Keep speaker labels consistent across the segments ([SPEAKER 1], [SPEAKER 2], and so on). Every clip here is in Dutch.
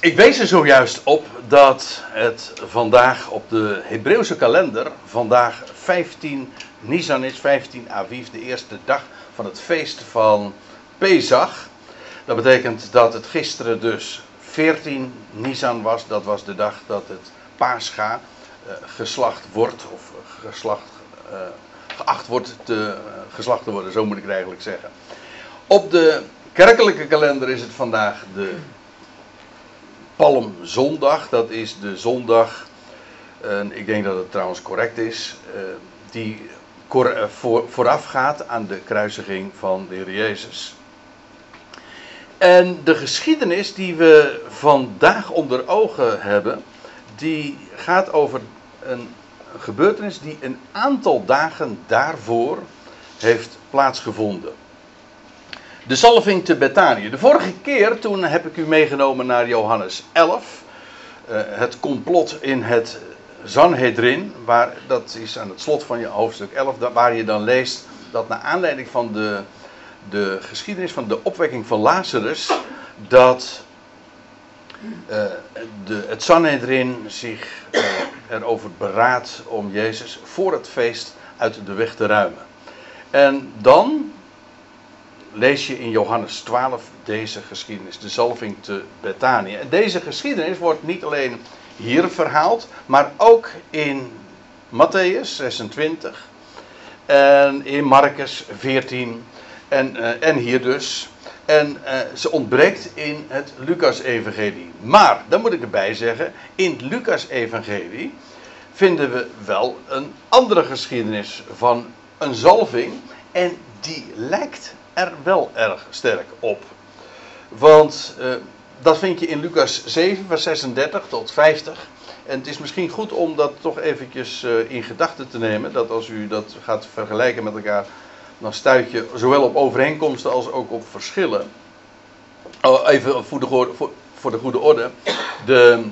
[SPEAKER 1] Ik wees er zojuist op dat het vandaag op de Hebreeuwse kalender, vandaag 15 Nisan is, 15 Aviv, de eerste dag van het feest van Pesach. Dat betekent dat het gisteren dus 14 Nisan was, dat was de dag dat het Pascha uh, geslacht wordt, of geslacht, uh, geacht wordt te, uh, geslacht te worden, zo moet ik het eigenlijk zeggen. Op de kerkelijke kalender is het vandaag de Palmzondag. Dat is de zondag, ik denk dat het trouwens correct is, uh, die voor, voorafgaat aan de kruisiging van de Heer Jezus. En de geschiedenis die we vandaag onder ogen hebben, die gaat over een gebeurtenis die een aantal dagen daarvoor heeft plaatsgevonden. De salving te Betanië. De vorige keer toen heb ik u meegenomen naar Johannes 11. Uh, het complot in het Sanhedrin. Waar, dat is aan het slot van je hoofdstuk 11. Waar je dan leest dat naar aanleiding van de, de geschiedenis van de opwekking van Lazarus. Dat uh, de, het Sanhedrin zich uh, erover beraadt om Jezus voor het feest uit de weg te ruimen. En dan lees je in Johannes 12 deze geschiedenis, de zalving te Betanië. En deze geschiedenis wordt niet alleen hier verhaald, maar ook in Matthäus 26 en in Marcus 14 en, uh, en hier dus. En uh, ze ontbreekt in het Lucas-evangelie. Maar, dan moet ik erbij zeggen, in het Lucas-evangelie vinden we wel een andere geschiedenis van een zalving. En die lijkt er wel erg sterk op. Want uh, dat vind je in Lucas 7, vers 36 tot 50. En het is misschien goed om dat toch eventjes uh, in gedachten te nemen. Dat als u dat gaat vergelijken met elkaar, dan stuit je zowel op overeenkomsten als ook op verschillen. Oh, even voor de, voor, voor de goede orde. De,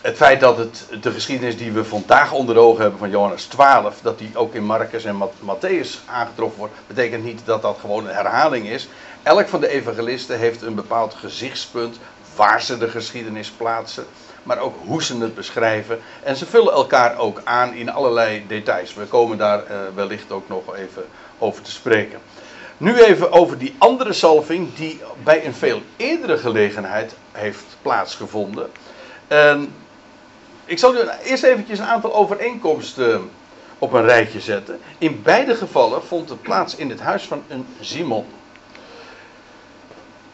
[SPEAKER 1] het feit dat het, de geschiedenis die we vandaag onder ogen hebben van Johannes 12, dat die ook in Marcus en Matthäus aangetroffen wordt, betekent niet dat dat gewoon een herhaling is. Elk van de evangelisten heeft een bepaald gezichtspunt waar ze de geschiedenis plaatsen, maar ook hoe ze het beschrijven. En ze vullen elkaar ook aan in allerlei details. We komen daar uh, wellicht ook nog even over te spreken. Nu even over die andere salving die bij een veel eerdere gelegenheid heeft plaatsgevonden. En ik zal u eerst eventjes een aantal overeenkomsten op een rijtje zetten. In beide gevallen vond het plaats in het huis van een Simon.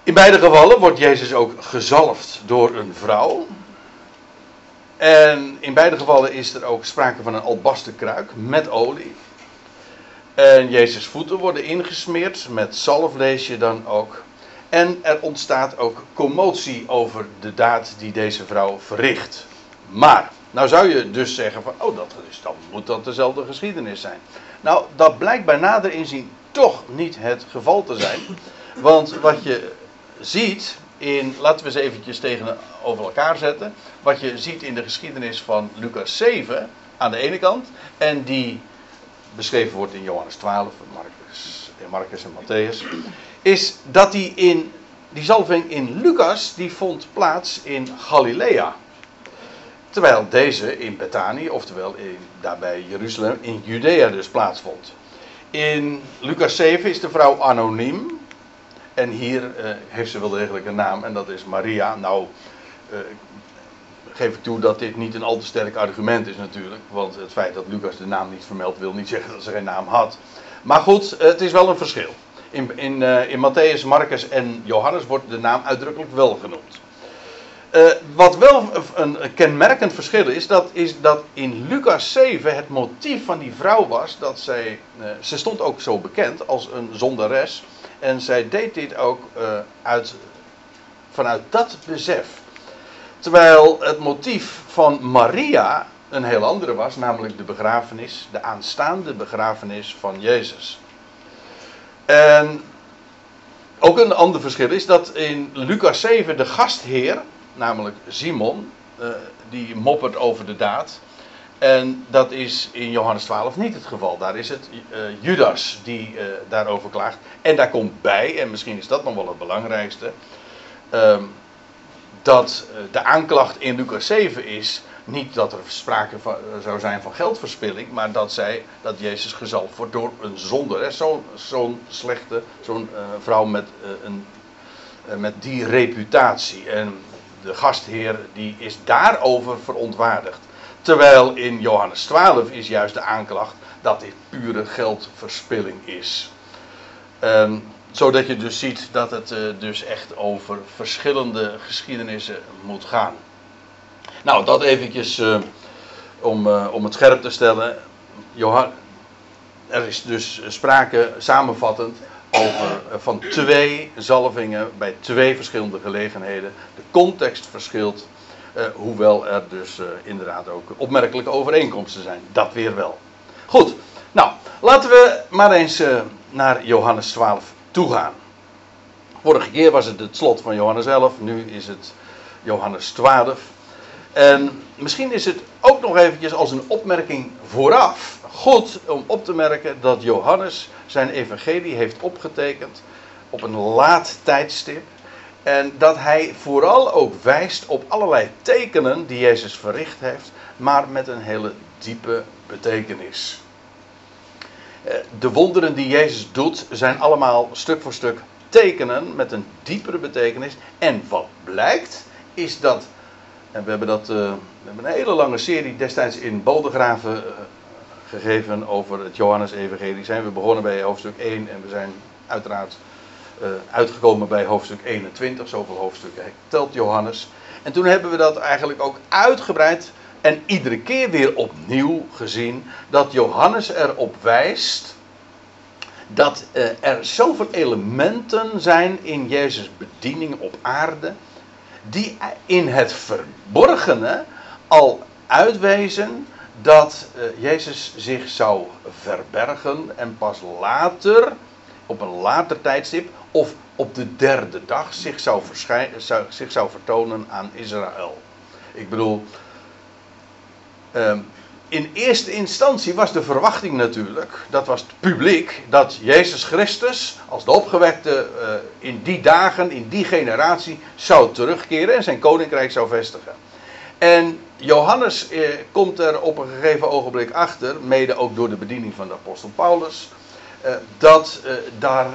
[SPEAKER 1] In beide gevallen wordt Jezus ook gezalfd door een vrouw. En in beide gevallen is er ook sprake van een albasterkruik met olie. En Jezus' voeten worden ingesmeerd met zalf, lees je dan ook. En er ontstaat ook commotie over de daad die deze vrouw verricht. Maar, nou zou je dus zeggen van, oh, dat is, dan moet dat dezelfde geschiedenis zijn. Nou, dat blijkt bij nader inzien toch niet het geval te zijn. Want wat je ziet in, laten we eens eventjes tegenover elkaar zetten. Wat je ziet in de geschiedenis van Lucas 7 aan de ene kant. En die beschreven wordt in Johannes 12, Marcus, Marcus en Matthäus. Is dat die in, die zalving in Lucas, die vond plaats in Galilea. Terwijl deze in Bethanië, oftewel in, daarbij Jeruzalem, in Judea dus plaatsvond. In Lucas 7 is de vrouw anoniem. En hier uh, heeft ze wel degelijk een naam en dat is Maria. Nou, uh, geef ik toe dat dit niet een al te sterk argument is natuurlijk. Want het feit dat Lucas de naam niet vermeldt wil niet zeggen dat ze geen naam had. Maar goed, het is wel een verschil. In, in, uh, in Matthäus, Marcus en Johannes wordt de naam uitdrukkelijk wel genoemd. Uh, wat wel een, kenmerkend verschil is, dat is dat in Lucas 7 het motief van die vrouw was dat zij, uh, ze stond ook zo bekend als een zondares. En zij deed dit ook uh, uit, vanuit dat besef. Terwijl het motief van Maria een heel andere was, namelijk de begrafenis, de aanstaande begrafenis van Jezus. En ook een ander verschil is dat in Lucas 7 de gastheer, namelijk Simon, uh, die moppert over de daad. En dat is in Johannes 12 niet het geval. Daar is het uh, Judas die uh, daarover klaagt. En daar komt bij, en misschien is dat nog wel het belangrijkste. Um, dat eh, de aanklacht in Lucas 7 is niet dat er sprake eh, zou zijn van geldverspilling, maar dat, zij, dat Jezus gezalfd wordt door een zonde. Zo'n zo'n slechte, zo'n vrouw met, een, met die reputatie. En de gastheer die is daarover verontwaardigd. Terwijl in Johannes 12 is juist de aanklacht dat dit pure geldverspilling is. Um, zodat je dus ziet dat het uh, dus echt over verschillende geschiedenissen moet gaan. Nou, dat eventjes uh, om, uh, om het scherp te stellen. Er is dus sprake, samenvattend, over van twee zalvingen bij twee verschillende gelegenheden. De context verschilt, hoewel er dus inderdaad ook opmerkelijke overeenkomsten zijn. Dat weer wel. Goed, nou, laten we maar eens naar Johannes 12 toegaan. Vorige keer was het het slot van Johannes 11, nu is het Johannes 12. En misschien is het ook nog eventjes als een opmerking vooraf goed om op te merken dat Johannes zijn evangelie heeft opgetekend op een laat tijdstip. En dat hij vooral ook wijst op allerlei tekenen die Jezus verricht heeft, maar met een hele diepe betekenis. Eh, de wonderen die Jezus doet zijn allemaal stuk voor stuk tekenen met een diepere betekenis. En wat blijkt is dat, en we hebben, dat, uh, we een hele lange serie destijds in Bodegraven uh, gegeven over het Johannes-evangelie. Zijn we begonnen bij hoofdstuk 1 en we zijn uiteraard uh, uitgekomen bij hoofdstuk 21. Zoveel hoofdstukken telt Johannes. En toen hebben we dat eigenlijk ook uitgebreid en iedere keer weer opnieuw gezien dat Johannes erop wijst dat er zoveel elementen zijn in Jezus' bediening op aarde, die in het verborgene al uitwijzen dat uh, Jezus zich zou verbergen en pas later, op een later tijdstip, of op de derde dag zich zou, zou, zich zou vertonen aan Israël. Ik bedoel, Um, in eerste instantie was de verwachting natuurlijk, dat was het publiek, dat Jezus Christus als de opgewekte uh, in die dagen, in die generatie, zou terugkeren en zijn koninkrijk zou vestigen. En Johannes eh, komt er op een gegeven ogenblik achter, mede ook door de bediening van de apostel Paulus, uh, dat, daar,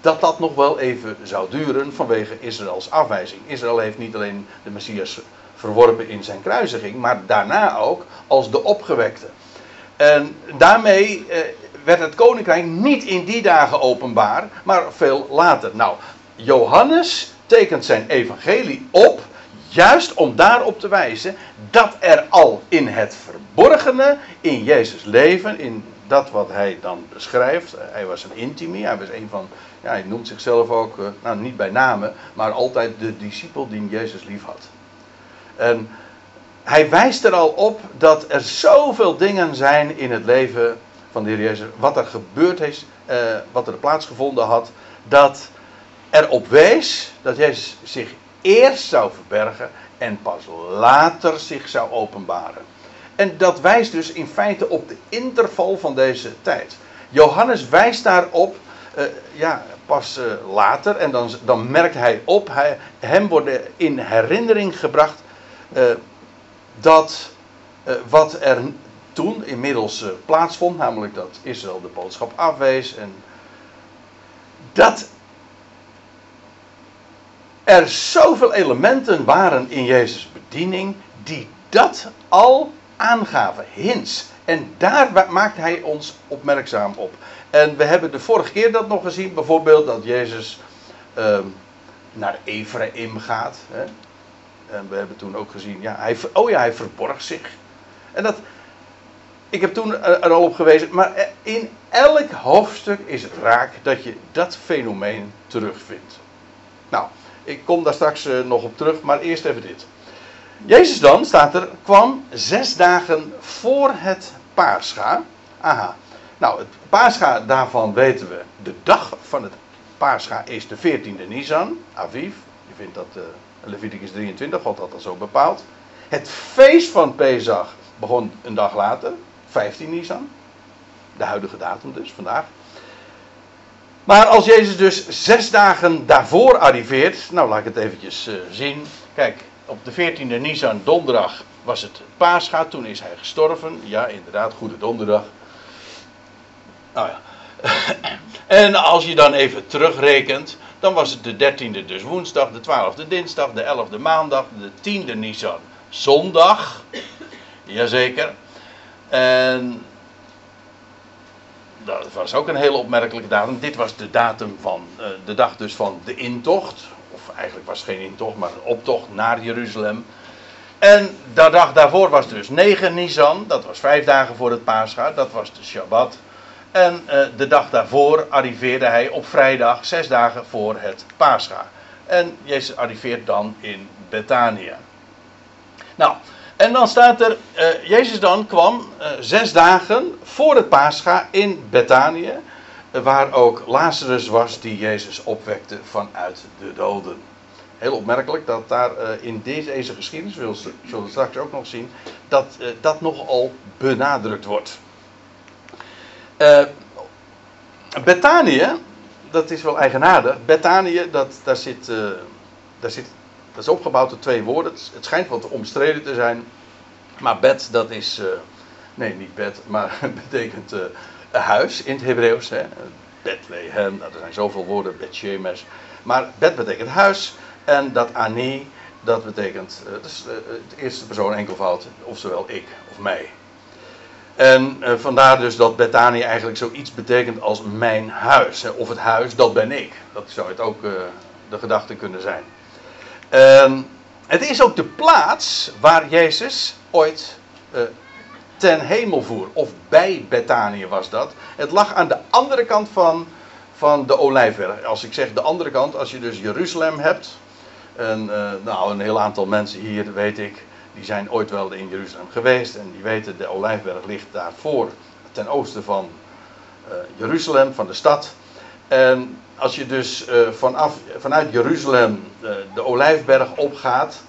[SPEAKER 1] dat dat nog wel even zou duren vanwege Israëls afwijzing. Israël heeft niet alleen de Messias verworpen in zijn kruisiging, maar daarna ook als de opgewekte. En daarmee eh, werd het koninkrijk niet in die dagen openbaar, maar veel later. Nou, Johannes tekent zijn evangelie op, juist om daarop te wijzen dat er al in het verborgene, in Jezus leven, in dat wat hij dan beschrijft, eh, hij was een intimi, hij was een van, ja, hij noemt zichzelf ook, eh, nou niet bij name, maar altijd de discipel die Jezus lief had. En hij wijst er al op dat er zoveel dingen zijn in het leven van de Heer Jezus, wat er gebeurd is, uh, wat er plaatsgevonden had, dat erop wees dat Jezus zich eerst zou verbergen en pas later zich zou openbaren. En dat wijst dus in feite op de interval van deze tijd. Johannes wijst daarop, uh, ja, pas uh, later, en dan, dan merkt hij op, hij, hem worden in herinnering gebracht dat uh, wat er toen inmiddels uh, plaatsvond, namelijk dat Israël de boodschap afwees en dat er zoveel elementen waren in Jezus' bediening die dat al aangaven, hints. En daar maakt hij ons opmerkzaam op. En we hebben de vorige keer dat nog gezien, bijvoorbeeld dat Jezus uh, naar Ephraim gaat. Hè? En we hebben toen ook gezien, ja, hij, oh ja, hij verborg zich. En dat, ik heb toen er al op gewezen, maar in elk hoofdstuk is het raak dat je dat fenomeen terugvindt. Nou, ik kom daar straks uh, nog op terug, maar eerst even dit. Jezus dan, staat er, kwam zes dagen voor het paarscha. Aha. Nou, het paarscha, daarvan weten we, de dag van het paarscha is de 14e Nisan, Aviv. Je vindt dat... Leviticus 23, God had dat zo bepaald. Het feest van Pesach begon een dag later, 15 Nisan. De huidige datum dus, vandaag. Maar als Jezus dus zes dagen daarvoor arriveert, nou laat ik het eventjes uh, zien. Kijk, op de 14e Nisan, donderdag, was het Pascha, toen is hij gestorven. Ja, inderdaad, Goede Donderdag. Nou ja. En als je dan even terugrekent, dan was het de 13e dus woensdag, de 12e dinsdag, de 11e maandag, de 10e Nisan zondag. Jazeker. En dat was ook een hele opmerkelijke datum. Dit was de datum van, uh, de dag dus van de intocht. Of eigenlijk was het geen intocht, maar een optocht naar Jeruzalem. En de dag daarvoor was dus 9 Nisan. Dat was vijf dagen voor het Pascha. Dat was de Shabbat. En uh, de dag daarvoor arriveerde hij op vrijdag, zes dagen voor het Pascha. En Jezus arriveert dan in Betania. Nou, en dan staat er, uh, Jezus dan kwam uh, zes dagen voor het Pascha in Betanië, waar ook Lazarus was die Jezus opwekte vanuit de doden. Heel opmerkelijk dat daar in deze, deze geschiedenis, we zullen we straks ook nog zien, dat dat nogal benadrukt wordt. Betanië, dat is wel eigenaardig. Betanië, dat, daar, zit, daar zit dat is opgebouwd uit twee woorden. Het schijnt wat omstreden te zijn. Maar bed, dat is. Uh, nee, niet bed, maar betekent uh, huis in het Hebreeuws. Bethlehem, nou, er zijn zoveel woorden, Bethshemes. Maar bed betekent huis. En dat ani, dat betekent. Uh, is het eerste persoon enkelvoud, oftewel ik of mij. En vandaar dus dat Bethany eigenlijk zoiets betekent als mijn huis. Hè, of het huis, dat ben ik. Dat zou het ook de gedachte kunnen zijn. Uh, het is ook de plaats waar Jezus ooit uh, ten hemel voer. Of bij Betanië was dat. Het lag aan de andere kant van, van de Olijfberg. Als ik zeg de andere kant, als je dus Jeruzalem hebt. En nou, een heel aantal mensen hier, weet ik, die zijn ooit wel in Jeruzalem geweest. En die weten, de Olijfberg ligt daarvoor, ten oosten van uh, Jeruzalem, van de stad. En als je dus uh, vanaf, vanuit Jeruzalem uh, de Olijfberg opgaat,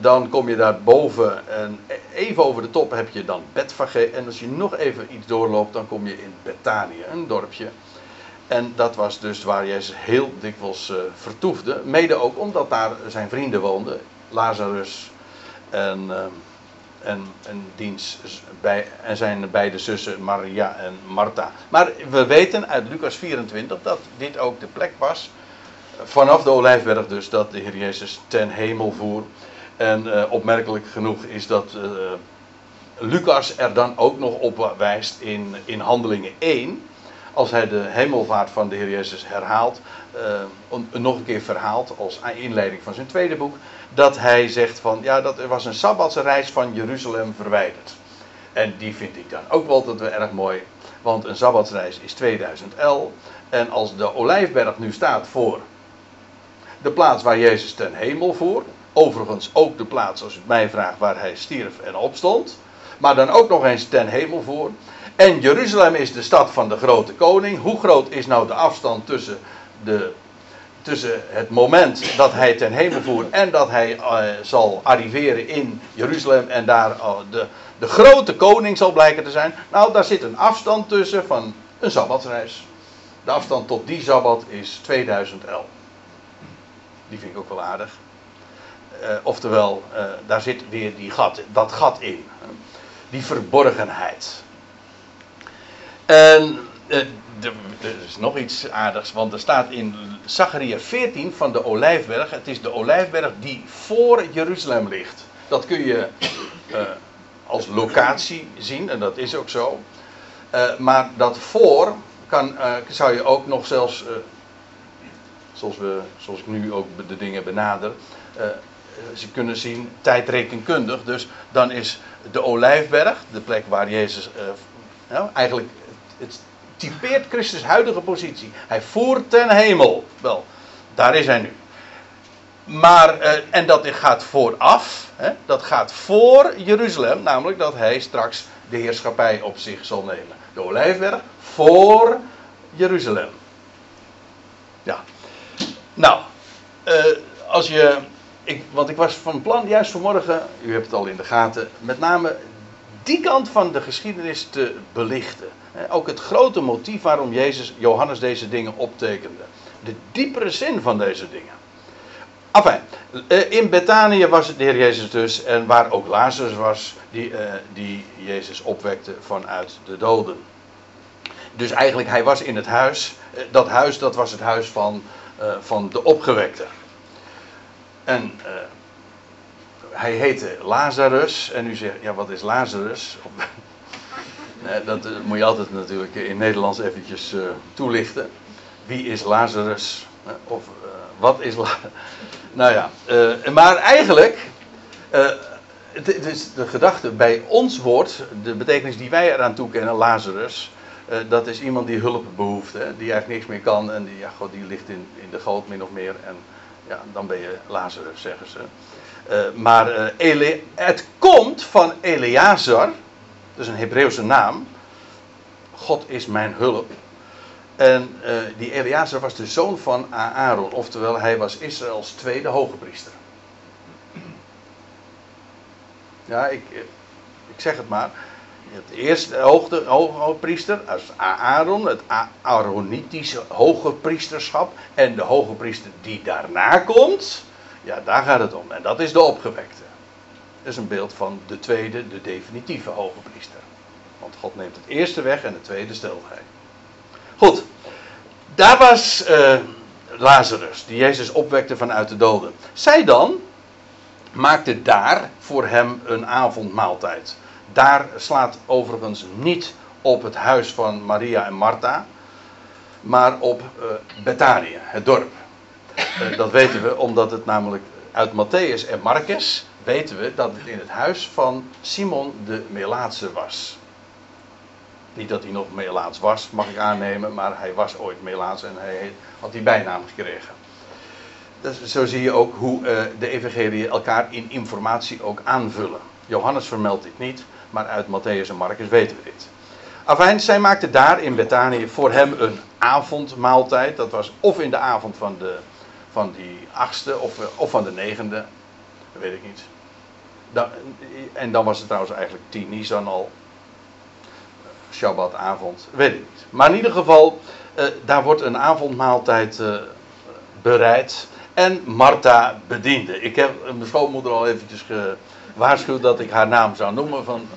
[SPEAKER 1] dan kom je daar boven en even over de top heb je dan Betfage. En als je nog even iets doorloopt, dan kom je in Betanië, een dorpje. En dat was dus waar Jezus heel dikwijls vertoefde. Mede ook omdat daar zijn vrienden woonden, Lazarus en en, en, diens bij, en zijn beide zussen Maria en Martha. Maar we weten uit Lucas 24 dat dit ook de plek was, vanaf de Olijfberg dus, dat de Heer Jezus ten hemel voer. En uh, opmerkelijk genoeg is dat uh, Lucas er dan ook nog op wijst in, in Handelingen 1, als hij de hemelvaart van de Heer Jezus herhaalt, uh, nog een keer verhaalt als inleiding van zijn tweede boek dat hij zegt van ja, dat er was een sabbatsreis van Jeruzalem verwijderd. En die vind ik dan ook wel dat we erg mooi, want een sabbatsreis is 2000 L. En als de Olijfberg nu staat voor de plaats waar Jezus ten hemel voer, overigens ook de plaats, als u het mij vraagt, waar hij stierf en opstond, maar dan ook nog eens ten hemel voor. En Jeruzalem is de stad van de grote koning. Hoe groot is nou de afstand tussen de tussen het moment dat hij ten hemel voert en dat hij uh, zal arriveren in Jeruzalem en daar uh, de, de grote koning zal blijken te zijn. Nou, daar zit een afstand tussen van een sabbatsreis. De afstand tot die sabbat is 2000 L. Die vind ik ook wel aardig. Uh, oftewel, daar zit weer die gat, dat gat in. Die verborgenheid. En er is nog iets aardigs, want er staat in Zacharia 14 van de Olijfberg. Het is de Olijfberg die voor Jeruzalem ligt. Dat kun je uh, als locatie zien, en dat is ook zo. Uh, maar dat voor kan, uh, zou je ook nog zelfs, zoals, we, zoals ik nu ook de dingen benader, ze kunnen zien tijdrekenkundig. Dus dan is de Olijfberg, de plek waar Jezus nou, eigenlijk het typeert Christus huidige positie. Hij voert ten hemel. Wel, daar is hij nu. Maar, uh, en dat gaat vooraf, hè, dat gaat voor Jeruzalem, namelijk dat hij straks de heerschappij op zich zal nemen. De Olijfberg voor Jeruzalem. Ja. Nou, uh, als je. Ik, want ik was van plan juist vanmorgen, u hebt het al in de gaten, met name die kant van de geschiedenis te belichten. Ook het grote motief waarom Jezus, Johannes deze dingen optekende. De diepere zin van deze dingen. Enfin, eh, in Betanië was het de Heer Jezus dus. En waar ook Lazarus was, die, eh, die Jezus opwekte vanuit de doden. Dus eigenlijk, hij was in het huis. Eh, dat huis, dat was het huis van, van de opgewekte. En hij heette Lazarus. En u zegt, ja, wat is Lazarus? Dat moet je altijd natuurlijk in Nederlands eventjes toelichten. Wie is Lazarus? of wat is Lazarus? Nou ja, maar eigenlijk, uh, het, is de gedachte bij ons woord, de betekenis die wij eraan toekennen, Lazarus, dat is iemand die hulp behoeft, hè, die eigenlijk niks meer kan en die, ja, God, die ligt in, in de goot min of meer en ja, dan ben je Lazarus, zeggen ze. maar het komt van Eleazar, dat is een Hebreeuwse naam. God is mijn hulp. En uh, die Eleazar was de zoon van Aaron, oftewel hij was Israëls tweede hoge priester. Ja, ik, eh, ik zeg het maar. Het eerste hoge priester als Aaron, het Aaronitische hoge priesterschap. En de hoge priester die daarna komt, ja, daar gaat het om. En dat is de opgewekte. Is een beeld van de tweede, de definitieve hoge priester. Want God neemt het eerste weg en het tweede stelt hij. Goed, daar was uh, Lazarus, die Jezus opwekte vanuit de doden. Zij dan maakte daar voor hem een avondmaaltijd. Daar slaat overigens niet op het huis van Maria en Martha, maar op uh, Betanië, het dorp. Uh, dat weten we omdat het namelijk uit Matthäus en Marcus weten we dat het in het huis van Simon de Melaatse was. Niet dat hij nog Melaats was, mag ik aannemen, maar hij was ooit Melaats en hij had die bijnaam gekregen. Dus zo zie je ook hoe uh, de evangelie elkaar in informatie ook aanvullen. Johannes vermeldt dit niet, maar uit Matthäus en Marcus weten we dit. Afijn, zij maakte daar in Betanië voor hem een avondmaaltijd. Dat was of in de avond van, de, van die achtste of, eh, of van de negende. Dat weet ik niet. En dan was het trouwens eigenlijk tien Nisan al. Shabbatavond, weet ik niet. Maar in ieder geval, uh, daar wordt een avondmaaltijd uh, bereid. En Martha bediende. Ik heb mijn schoonmoeder al eventjes gewaarschuwd dat ik haar naam zou noemen van,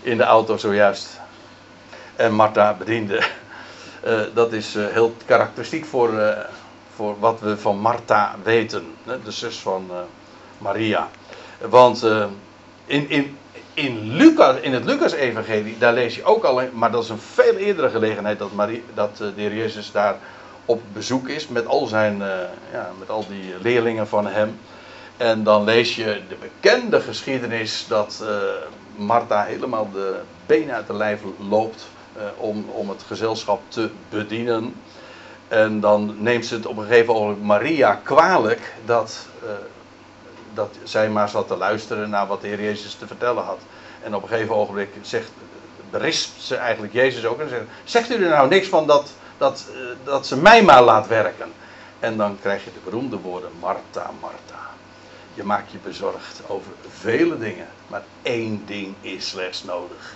[SPEAKER 1] in de auto zojuist. En Martha bediende. Dat is heel karakteristiek voor, voor wat we van Martha weten. De zus van Maria. Want in, in, in, Lucas, in het Lucas-evangelie, daar lees je ook al, maar dat is een veel eerdere gelegenheid dat, Marie, dat eh, de Jezus daar op bezoek is met al, zijn, uh, ja, met al die leerlingen van hem. En dan lees je de bekende geschiedenis dat uh, Martha helemaal de benen uit de lijf loopt om, om het gezelschap te bedienen. En dan neemt ze het op een gegeven moment Maria kwalijk dat dat zij maar zat te luisteren naar wat de Heer Jezus te vertellen had. En op een gegeven ogenblik zegt, berispt ze eigenlijk Jezus ook en zegt: Zegt u er nou niks van dat, dat, eh, dat ze mij maar laat werken? En dan krijg je de beroemde woorden: Martha, Martha. Je maakt je bezorgd over vele dingen, maar één ding is slechts nodig.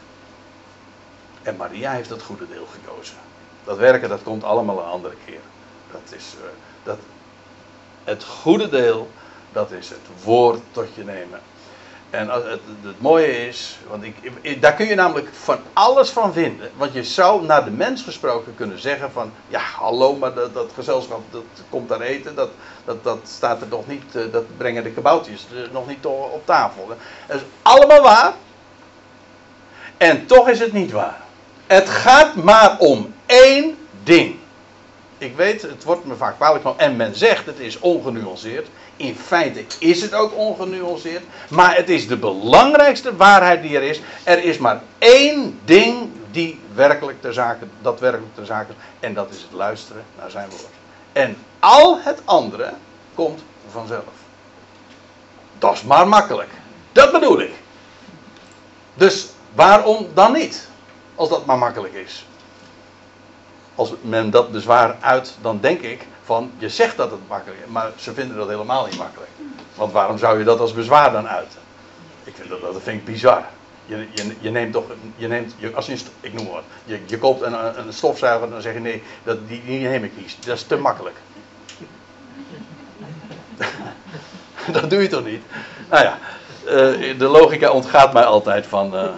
[SPEAKER 1] En Maria heeft het goede deel gekozen. Dat werken, dat komt allemaal een andere keer. Dat is uh, dat, het goede deel dat is het woord tot je nemen. En het, het, mooie is, want ik, daar kun je namelijk van alles van vinden. Want je zou naar de mens gesproken kunnen zeggen van, ja hallo, maar dat, dat gezelschap dat komt daar eten, dat, dat, dat staat er nog niet, eh, dat brengen de kaboutjes nog niet op tafel. Dat is allemaal waar. En toch is het niet waar. Het gaat maar om één ding. Ik weet, het wordt me vaak kwalijk van, en men zegt het is ongenuanceerd. In feite is het ook ongenuanceerd. Maar het is de belangrijkste waarheid die er is. Er is maar één ding die werkelijk ter zake, dat werkelijk ter zake En dat is het luisteren naar zijn woord. En al het andere komt vanzelf. Dat is maar makkelijk. Dat bedoel ik. Dus waarom dan niet? Als dat maar makkelijk is. Als men dat bezwaar uit, dan denk ik van je zegt dat het makkelijk is, maar ze vinden dat helemaal niet makkelijk. Want waarom zou je dat als bezwaar dan uiten? Ik vind dat, dat vind ik bizar. je, je, je neemt toch, je neemt, je, als je, ik noem maar je, je koopt een, een stofzuiger en dan zeg je nee, dat, die, die neem ik niet. Dat is te makkelijk. dat doe je toch niet? Nou ja, uh, de logica ontgaat mij altijd van, uh,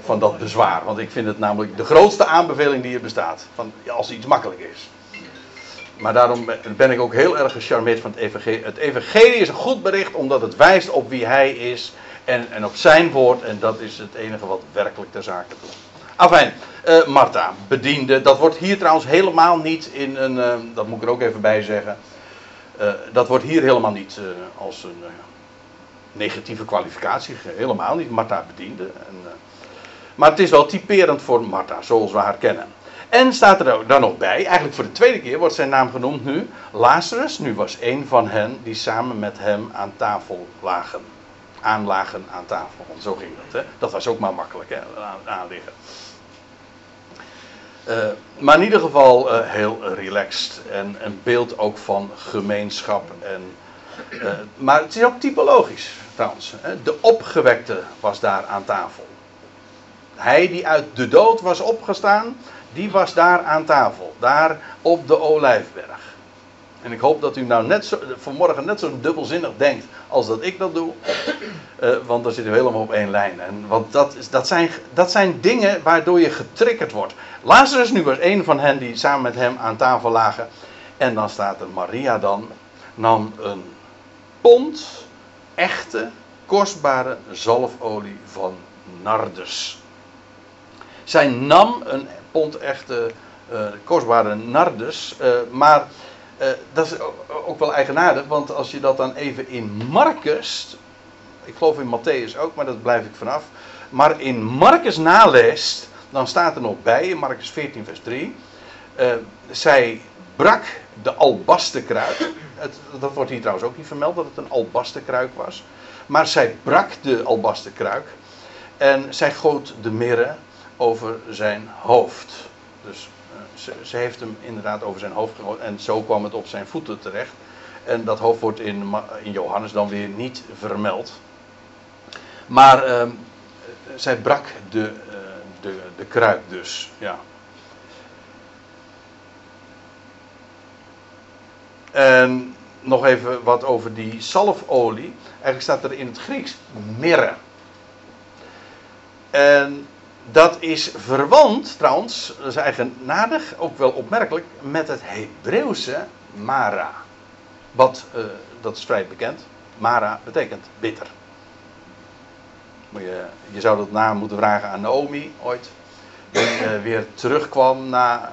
[SPEAKER 1] van dat bezwaar. Want ik vind het namelijk de grootste aanbeveling die er bestaat. Van, als iets makkelijk is. Maar daarom ben ik ook heel erg gecharmeerd van het evangelie. Het evangelie is een goed bericht omdat het wijst op wie hij is en, en op zijn woord. En dat is het enige wat werkelijk ter zake doet. Afijn, uh, Martha, bediende. Dat wordt hier trouwens helemaal niet in een. Uh, dat moet ik er ook even bij zeggen. Uh, dat wordt hier helemaal niet als een negatieve kwalificatie. Helemaal niet. Martha bediende. En, maar het is wel typerend voor Martha, zoals we haar kennen. En staat er dan nog bij, eigenlijk voor de tweede keer wordt zijn naam genoemd nu. Lazarus, nu was een van hen die samen met hem aan tafel lagen. Aanlagen aan tafel, want zo ging dat. Hè? Dat was ook maar makkelijk, hè? aanliggen. Uh, maar in ieder geval uh, heel relaxed en een beeld ook van gemeenschap. En, uh, maar het is ook typologisch trouwens. Hè? De opgewekte was daar aan tafel. Hij die uit de dood was opgestaan, die was daar aan tafel. Daar op de Olijfberg. En ik hoop dat u nou net zo, vanmorgen net zo dubbelzinnig denkt als dat ik dat doe. Uh, want dan zitten we helemaal op één lijn. En, want dat, is, dat, zijn, dat zijn dingen waardoor je getriggerd wordt. Lazarus nu was een van hen die samen met hem aan tafel lagen. En dan staat er Maria dan, nam een pond echte, kostbare zalfolie van Nardes. Zij nam een pond echte, uh, kostbare Nardes, uh, maar uh, dat is ook wel eigenaardig, want als je dat dan even in Marcus, ik geloof in Matthäus ook, maar dat blijf ik vanaf. Maar in Marcus naleest, dan staat er nog bij, in Marcus 14, vers 3. Uh, zij brak de albastenkruik. Dat wordt hier trouwens ook niet vermeld, dat het een albastenkruik was. Maar zij brak de albastenkruik. En zij goot de mirre over zijn hoofd. Dus ze, ze, heeft hem inderdaad over zijn hoofd gegooid en zo kwam het op zijn voeten terecht. En dat hoofd wordt in, in Johannes dan weer niet vermeld. Maar uh, zij brak de, uh, de, de kruik dus. Ja. En nog even wat over die zalfolie. Eigenlijk staat er in het Grieks mirre. En dat is verwant trouwens, dat is eigenaardig, ook wel opmerkelijk, met het Hebreeuwse Mara. Wat, uh, dat is vrij bekend. Mara betekent bitter. Je, je zou dat na moeten vragen aan Naomi ooit. Die uh, weer terugkwam na uh,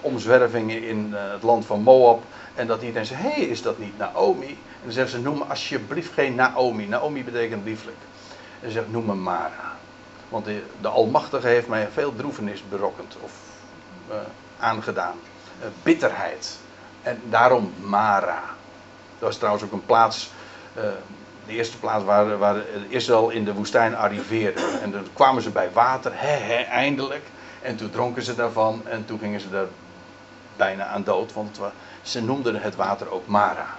[SPEAKER 1] omzwervingen in het land van Moab. En dat iedereen zei: Hé, hey, is dat niet Naomi? En dan zeggen ze: Noem me alsjeblieft geen Naomi. Naomi betekent lieflijk. En ze zegt: Noem me Mara. Want de, de, Almachtige heeft mij veel droevenis berokkend of uh, aangedaan. Uh, bitterheid. En daarom Mara. Dat was trouwens ook een plaats, uh, de eerste plaats waar, waar Israël in de woestijn arriveerde. En dan kwamen ze bij water, eindelijk. En toen dronken ze daarvan en toen gingen ze er bijna aan dood, want ze noemden het water ook Mara.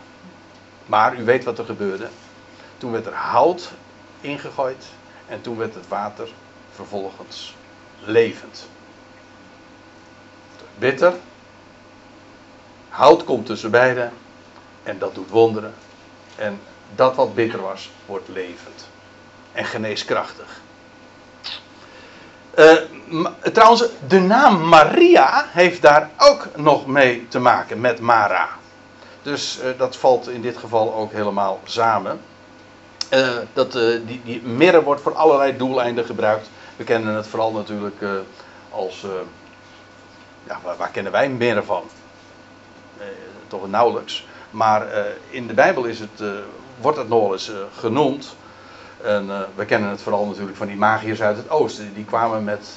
[SPEAKER 1] Maar u weet wat er gebeurde. Toen werd er hout ingegooid en toen werd het water vervolgens levend. Bitter. Hout komt tussen beiden. En dat doet wonderen. En dat wat bitter was, wordt levend. En geneeskrachtig. Uh, trouwens, de naam Maria heeft daar ook nog mee te maken met Mara. Dus uh, dat valt in dit geval ook helemaal samen. Uh, dat, die, die mirre wordt voor allerlei doeleinden gebruikt. We kennen het vooral natuurlijk uh, als. Uh, ja, waar, waar, kennen wij meer van? Uh, toch nauwelijks. Maar in de Bijbel is het, wordt het nog wel eens genoemd. En we kennen het vooral natuurlijk van die magiërs uit het oosten. Die kwamen met.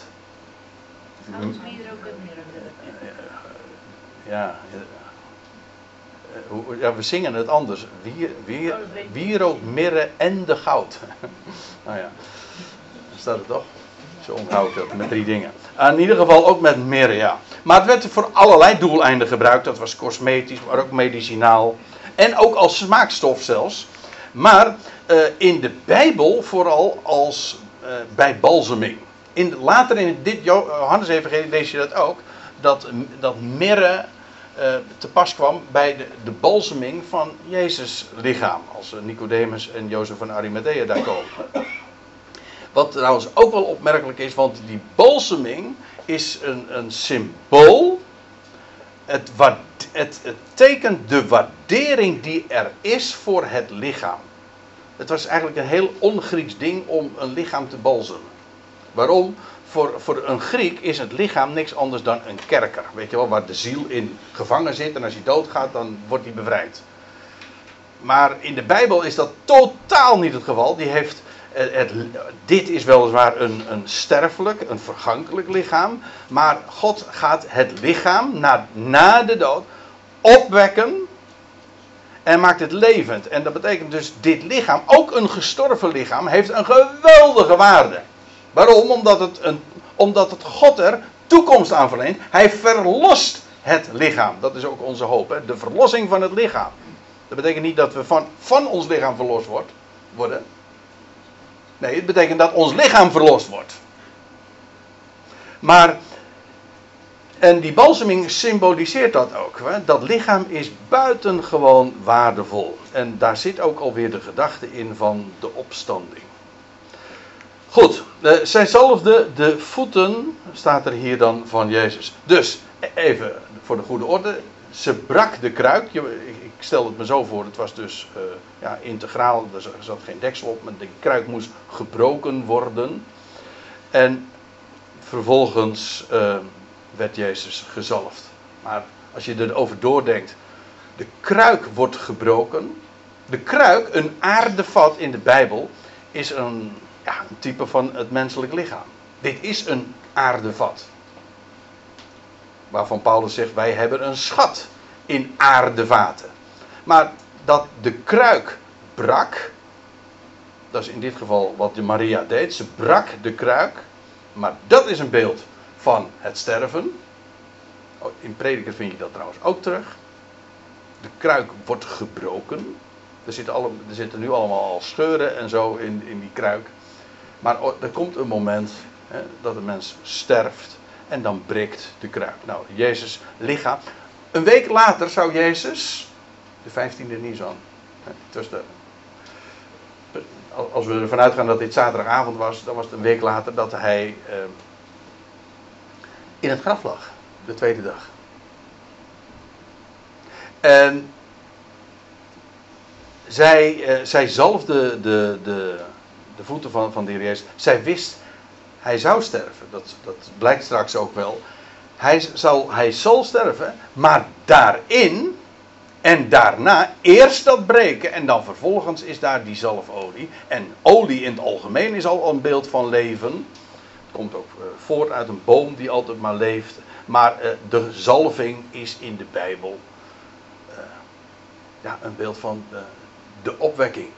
[SPEAKER 1] Ja, ja, we zingen het anders. Wie, wie, wierook, mirre en de goud. nou ja, staat het toch? Zo onthoud ik dat met drie dingen. In ieder geval ook met ja. Maar het werd voor allerlei doeleinden gebruikt. Dat was cosmetisch, maar ook medicinaal. En ook als smaakstof zelfs. Maar uh, in de Bijbel vooral als bij balseming. In, later in dit Johannes-evangelie lees je dat ook. Dat, dat mirre uh, te pas kwam bij de, de balseming van Jezus lichaam. Als Nicodemus en Jozef van Arimathea daar komen. Wat trouwens ook wel opmerkelijk is, want die balseming is een, een symbool. Het, het, het tekent de waardering die er is voor het lichaam. Het was eigenlijk een heel ongrieks ding om een lichaam te balsemen. Waarom? Voor, voor een Griek is het lichaam niks anders dan een kerker. Weet je wel, waar de ziel in gevangen zit en als hij doodgaat, dan wordt hij bevrijd. Maar in de Bijbel is dat totaal niet het geval. Die heeft het, dit is weliswaar een, een sterfelijk, een vergankelijk lichaam. Maar God gaat het lichaam na, na de dood opwekken. En maakt het levend. En dat betekent dus, dit lichaam, ook een gestorven lichaam, heeft een geweldige waarde. Waarom? Omdat het, een, omdat het God er toekomst aan verleent. Hij verlost het lichaam. Dat is ook onze hoop. Hè? De verlossing van het lichaam. Dat betekent niet dat we van, van ons lichaam verlost worden. Nee, het betekent dat ons lichaam verlost wordt. Maar, en die balseming symboliseert dat ook. Hè? Dat lichaam is buitengewoon waardevol. En daar zit ook alweer de gedachte in van de opstanding. Goed, eh, zij zalfde de voeten, staat er hier dan van Jezus. Dus, e- even voor de goede orde. Ze brak de kruik. Ik stel het me zo voor, het was dus uh, ja, integraal, er zat geen deksel op, maar de kruik moest gebroken worden. En vervolgens uh, werd Jezus gezalfd. Maar als je erover doordenkt, de kruik wordt gebroken. De kruik, een aardevat in de Bijbel, is een, ja, een type van het menselijk lichaam. Dit is een aardevat. Waarvan Paulus zegt, wij hebben een schat in aardevaten. Maar dat de kruik brak, dat is in dit geval wat de Maria deed. Ze brak de kruik, maar dat is een beeld van het sterven. Oh, in prediker vind je dat trouwens ook terug. De kruik wordt gebroken. Er zitten, alle, er zitten nu allemaal al scheuren en zo in, in die kruik. Maar er komt een moment hè, dat een mens sterft en dan breekt de kruik. Nou, Jezus lichaam. Een week later zou Jezus de 15e Nisan. Dus de, als we ervan uitgaan dat dit zaterdagavond was, dan was het een week later dat hij eh, in het graf lag. De tweede dag. En zij, eh, zij zalfde de, de, de voeten van, van de heer. Zij wist, hij zou sterven. Dat, dat blijkt straks ook wel. Hij zal, hij zal sterven, maar daarin en daarna eerst dat breken en dan vervolgens is daar die zalfolie. En olie in het algemeen is al een beeld van leven. Het komt ook eh, voort uit een boom die altijd maar leeft. Maar uh, de zalving is in de Bijbel uh, ja, een beeld van de, opwekking.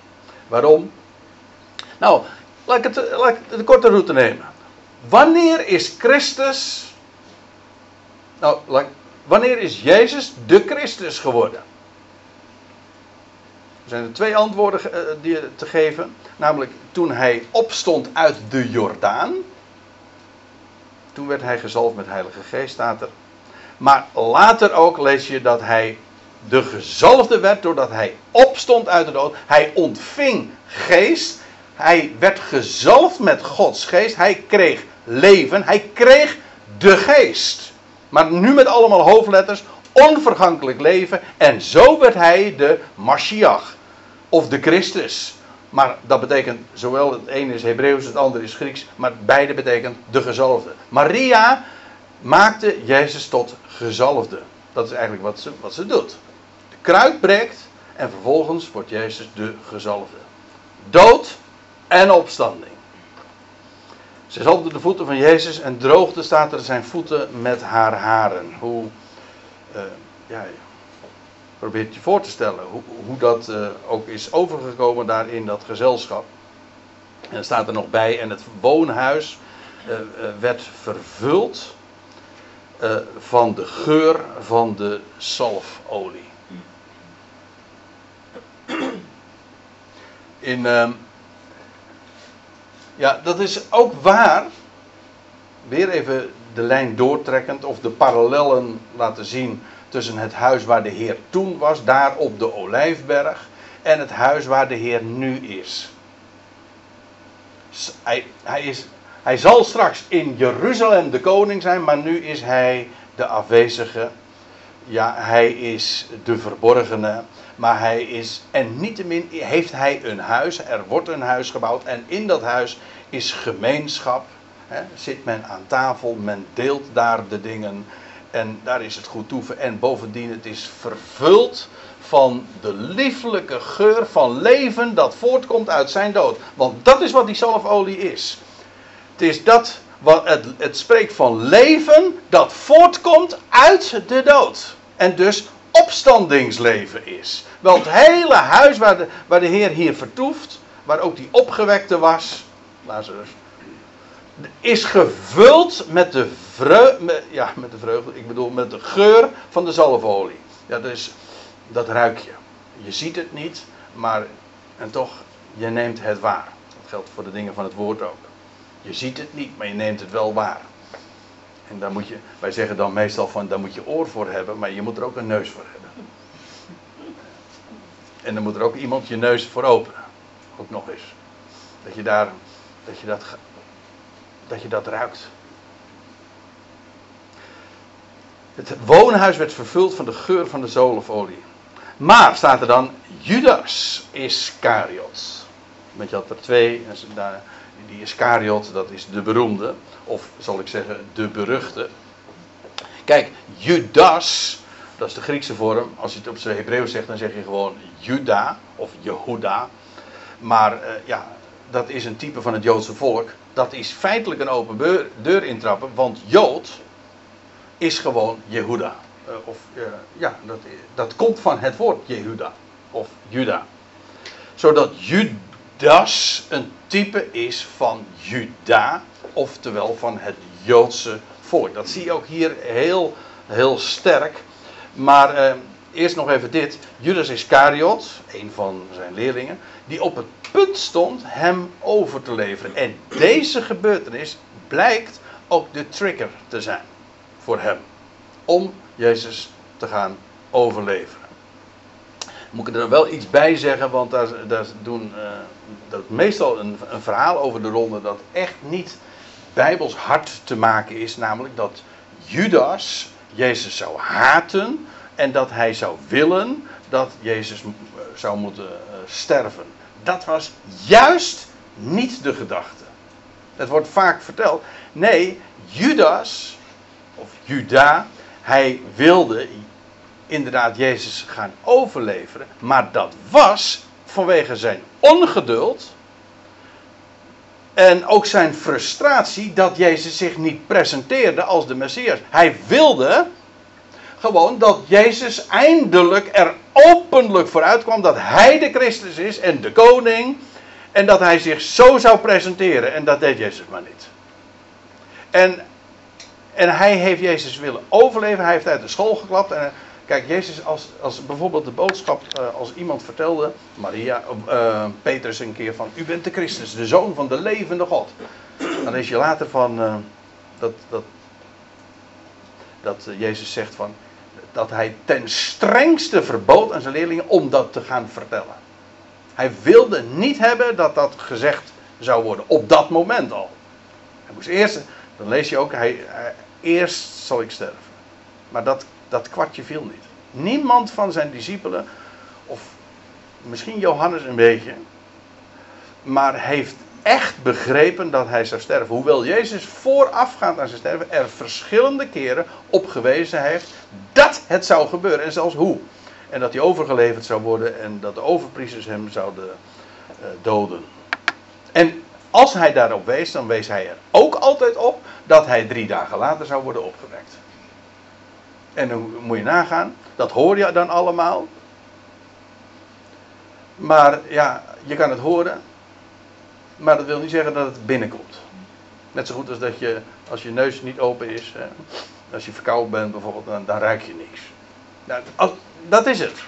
[SPEAKER 1] Waarom? Nou, laat ik, het, de korte route nemen. Wanneer is Christus. Nou, wanneer is Jezus de Christus geworden? Er zijn er twee antwoorden uh, die, te geven. Namelijk toen hij opstond uit de Jordaan. Toen werd hij gezalfd met Heilige Geest, staat er. Maar later ook lees je dat hij de gezalfde werd doordat hij opstond uit de dood. Hij ontving geest. Hij werd gezalfd met Gods geest. Hij kreeg leven. Hij kreeg de geest. Maar nu met allemaal hoofdletters. Onvergankelijk leven. En zo werd hij de Mashiach of de Christus. Maar dat betekent, zowel het ene is Hebreeuws, het andere is Grieks, maar beide betekent de gezalfde. Maria maakte Jezus tot gezalfde. Dat is eigenlijk wat ze, wat ze doet. De kruid breekt en vervolgens wordt Jezus de gezalfde. Dood en opstanding. Ze zalfde de voeten van Jezus en droogde, staat er, zijn voeten met haar haren. Hoe, uh, ja, Probeer je voor te stellen hoe, hoe dat uh, ook is overgekomen daar in dat gezelschap. En er staat er nog bij, en het woonhuis uh, uh, werd vervuld van de geur van de salfolie. In, ehm, Ja, dat is ook waar. Weer even de lijn doortrekkend of de parallellen laten zien tussen het huis waar de Heer toen was, daar op de Olijfberg, en het huis waar de Heer nu is. Hij, hij, is, hij zal straks in Jeruzalem de koning zijn, maar nu is hij de afwezige. Ja, hij is de verborgene. Maar hij is, en niettemin heeft hij een huis. Er wordt een huis gebouwd. En in dat huis is gemeenschap. He, zit men aan tafel, men deelt daar de dingen. En daar is het goed toeven. En bovendien, het is vervuld van de lieflijke geur van leven dat voortkomt uit zijn dood. Want dat is wat die zalfolie is. Het is dat wat het, spreekt van leven dat voortkomt uit de dood. En dus opstandingsleven is. Wel het hele huis waar de, waar de Heer hier vertoeft, waar ook die opgewekte was, Lazarus, is gevuld met de vreugde, ja, met de vreugde, ik bedoel met de geur van de zalfolie. Ja, is, dat ruik je. Je ziet het niet, maar en toch, je neemt het waar. Dat geldt voor de dingen van het woord ook. Je ziet het niet, maar je neemt het wel waar. En daar moet je, wij zeggen dan meestal van, daar moet je oor voor hebben, maar je moet er ook een neus voor hebben. En dan moet er ook iemand je neus voor openen. Ook nog eens. Dat je daar, dat je dat, dat je dat ruikt. Het woonhuis werd vervuld van de geur van de zolfolie. Maar staat er dan Judas Iscariot. Want je had er twee. Die Iscariot, dat is de beroemde. Of zal ik zeggen, de beruchte. Kijk, Judas, dat is de Griekse vorm. Als je het op zijn Hebreeuws zegt, dan zeg je gewoon Juda of Jehuda. Maar uh, ja, dat is een type van het Joodse volk. Dat is feitelijk een open deur intrappen, want Jood is gewoon Jehuda. Uh, of uh, ja, dat, dat komt van het woord Jehuda of Juda. Zodat Judas een type is van Juda, oftewel van het Joodse volk. Dat zie je ook hier heel, heel sterk. Maar eh, eerst nog even dit. Judas Iscariot, een van zijn leerlingen, die op het punt stond hem over te leveren. En deze gebeurtenis blijkt ook de trigger te zijn voor hem. Om Jezus te gaan overleveren. Moet ik er wel iets bij zeggen, want daar, daar doen uh, dat meestal een, een verhaal over de ronde dat echt niet bijbels hard te maken is. Namelijk dat Judas Jezus zou haten en dat hij zou willen dat Jezus eh, zou moeten uh, sterven. Dat was juist niet de gedachte. Het wordt vaak verteld. Nee, Judas, of Juda, hij wilde inderdaad Jezus gaan overleveren. Maar dat was vanwege zijn ongeduld. En ook zijn frustratie dat Jezus zich niet presenteerde als de Messias. Hij wilde gewoon dat Jezus eindelijk er openlijk vooruit kwam dat hij de Christus is en de koning. En dat hij zich zo zou presenteren. En dat deed Jezus maar niet. En, en hij heeft Jezus willen overleven. Hij heeft uit de school geklapt. En kijk, Jezus, als, als bijvoorbeeld de boodschap, uh, als iemand vertelde, Maria, uh, Petrus een keer van, u bent de Christus, de zoon van de levende God. Dan lees je later van, uh, dat, dat, dat Jezus zegt van, dat hij ten strengste verbood aan zijn leerlingen om dat te gaan vertellen. Hij wilde niet hebben dat dat gezegd zou worden, op dat moment al. Hij moest eerst, dan lees je ook, hij, hij, eerst zal ik sterven. Maar dat, dat kwartje viel niet. Niemand van zijn discipelen, of misschien Johannes een beetje, maar heeft echt begrepen dat hij zou sterven. Hoewel Jezus voorafgaand aan zijn sterven er verschillende keren op gewezen heeft dat het zou gebeuren. En zelfs hoe. En dat hij overgeleverd zou worden en dat de overpriesters hem zouden uh, doden. En als hij daarop wees, dan wees hij er ook altijd op dat hij drie dagen later zou worden opgewekt. En dan moet je nagaan, dat hoor je dan allemaal. Maar ja, je kan het horen, maar dat wil niet zeggen dat het binnenkomt. Net zo goed als dat je, als je neus niet open is, als je verkouden bent bijvoorbeeld, dan, ruik je niks. Nou, dat is het.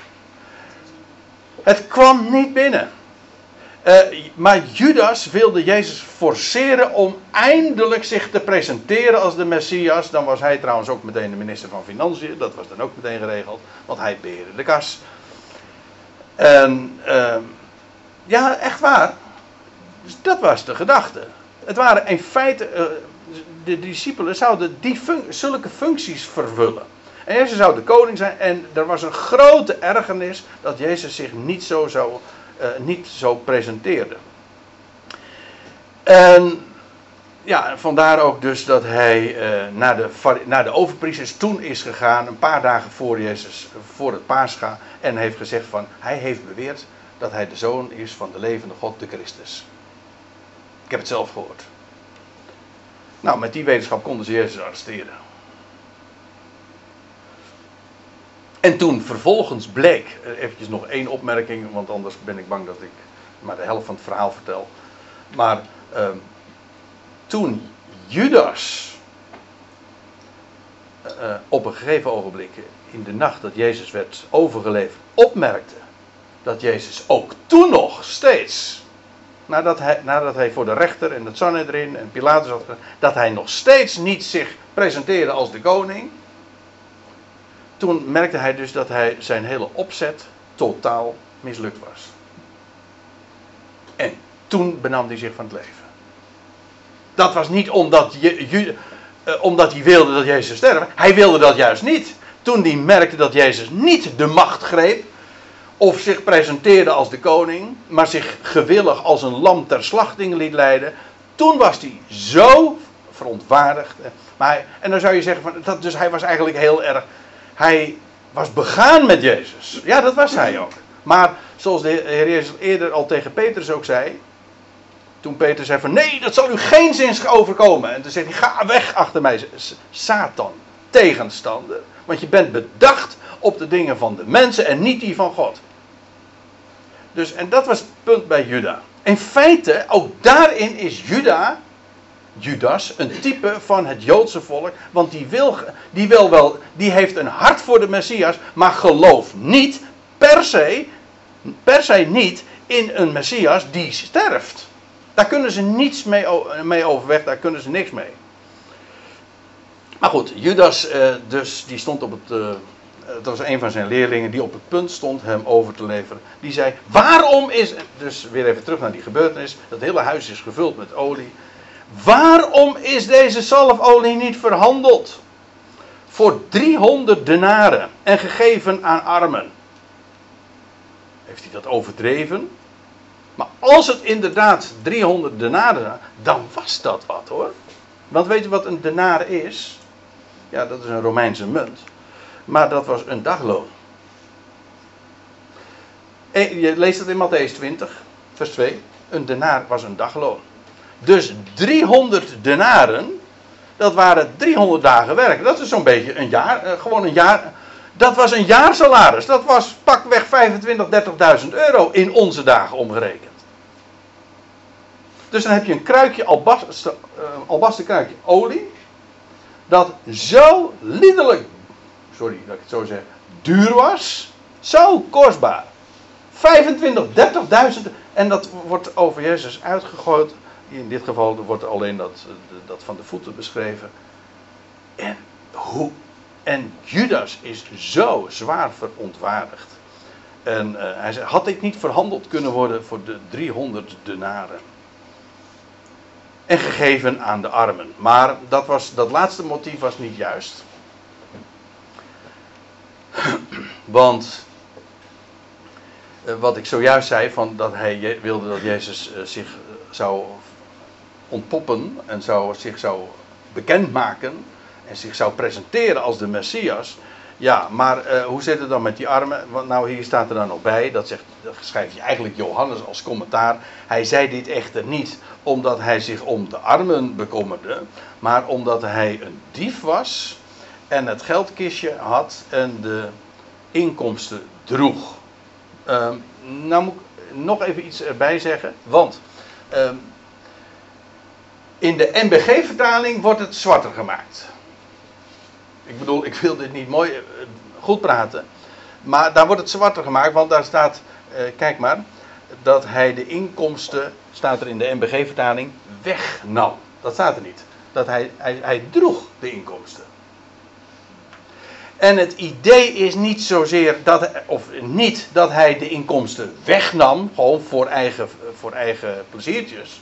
[SPEAKER 1] Het kwam niet binnen. Uh, maar Judas wilde Jezus forceren om eindelijk zich te presenteren als de Messias. Dan was hij trouwens ook meteen de minister van Financiën. Dat was dan ook meteen geregeld. Want hij beheerde de kas. En uh, ja, echt waar. Dus dat was de gedachte. Het waren in feite. Uh, de discipelen zouden die zulke functies vervullen. En Jezus zou de koning zijn. En er was een grote ergernis dat Jezus zich niet zo, zou, uh, niet zo presenteerde. En ja, vandaar ook dus dat hij uh, naar, de, naar de overpriesters toen is gegaan. Een paar dagen voor Jezus, voor het paascha. En heeft gezegd van, hij heeft beweerd dat hij de zoon is van de levende God, de Christus. Ik heb het zelf gehoord. Nou, met die wetenschap konden ze Jezus arresteren. En toen vervolgens bleek, eh, eventjes nog één opmerking, want anders ben ik bang dat ik maar de helft van het verhaal vertel. Maar uh, toen Judas uh, op een gegeven ogenblik in de nacht dat Jezus werd overgeleverd, opmerkte dat Jezus ook toen nog steeds, nadat hij, nadat hij voor de rechter en het Sanhedrin en Pilatus had dat hij nog steeds niet zich presenteerde als de koning. Toen merkte hij dus dat hij zijn hele opzet totaal mislukt was. En toen benam hij zich van het leven. Dat was niet omdat, je, uh, omdat hij wilde dat Jezus sterven. Hij wilde dat juist niet. Toen hij merkte dat Jezus niet de macht greep, of zich presenteerde als de koning, maar zich gewillig als een lam ter slachting liet leiden, toen was hij zo verontwaardigd. Maar en dan zou je zeggen, van, dat, dus hij was eigenlijk heel erg, hij was begaan met Jezus. Ja, dat was hij ook. Maar zoals de Heer Jezus eerder al tegen Petrus ook zei, toen Petrus zei van nee, dat zal u geen zins overkomen. En toen zegt hij, ga weg achter mij, Satan, tegenstander. Want je bent bedacht op de dingen van de mensen en niet die van God. Dus, en dat was het punt bij Juda. In feite, ook daarin is Juda, Judas, een type van het Joodse volk. Want die, wil, die, wil wel, die heeft een hart voor de Messias, maar gelooft niet per se, per se niet in een Messias die sterft. Daar kunnen ze niets mee, mee overweg, daar kunnen ze niks mee. Maar goed, Judas eh, dus, die stond op het, uh, dat was een van zijn leerlingen die op het punt stond hem over te leveren. Die zei: Waarom is. Dus weer even terug naar die gebeurtenis. Dat hele huis is gevuld met olie. Waarom is deze zalfolie niet verhandeld? Voor 300 denaren en gegeven aan armen. Heeft hij dat overdreven? Maar als het inderdaad 300 denaren, dan was dat wat hoor. Want weet je wat een denaar is? Ja, dat is een Romeinse munt. Maar dat was een dagloon. En je leest het in Matthäus 20, vers 2. Een denaar was een dagloon. Dus 300 denaren, dat waren 300 dagen werk. Dat is zo'n beetje een jaar, eh, gewoon een jaar. Dat was een jaarsalaris. Dat was pakweg 25, 30.000 euro in onze dagen omgerekend. Dus dan heb je een kruikje albaster, uh, albaster kruikje olie. Dat zo liederlijk sorry dat ik het zo zeg, duur was. Zo kostbaar. 25, 30.000 en dat wordt over Jezus uitgegooid. In dit geval wordt alleen dat, dat van de voeten beschreven. En, hoe, en Judas is zo zwaar verontwaardigd. En uh, hij zei, had ik niet verhandeld kunnen worden voor de 300 denaren? En gegeven aan de armen. Maar dat, was, dat laatste motief was niet juist. Want eh, wat ik zojuist zei, van dat hij wilde dat Jezus eh, zich eh, zou ontpoppen en zou, zich zou bekendmaken en zich zou presenteren als de Messias. Ja, maar hoe zit het dan met die armen? Want nou, hier staat er dan nog bij, dat, zegt, dat schrijft je eigenlijk Johannes als commentaar. Hij zei dit echter niet omdat hij zich om de armen bekommerde, maar omdat hij een dief was en het geldkistje had en de inkomsten droeg. Um, nou moet ik nog even iets erbij zeggen, want um, in de NBG-vertaling wordt het zwarter gemaakt. Ik bedoel, ik wil dit niet mooi uh, goed praten, maar daar wordt het zwarter gemaakt, want daar staat, uh, kijk maar, dat hij de inkomsten, staat er in de MBG-vertaling, wegnam. Dat staat er niet. Dat hij, hij, hij droeg de inkomsten. En het idee is niet zozeer dat, of niet dat hij de inkomsten wegnam, gewoon voor eigen, voor eigen pleziertjes.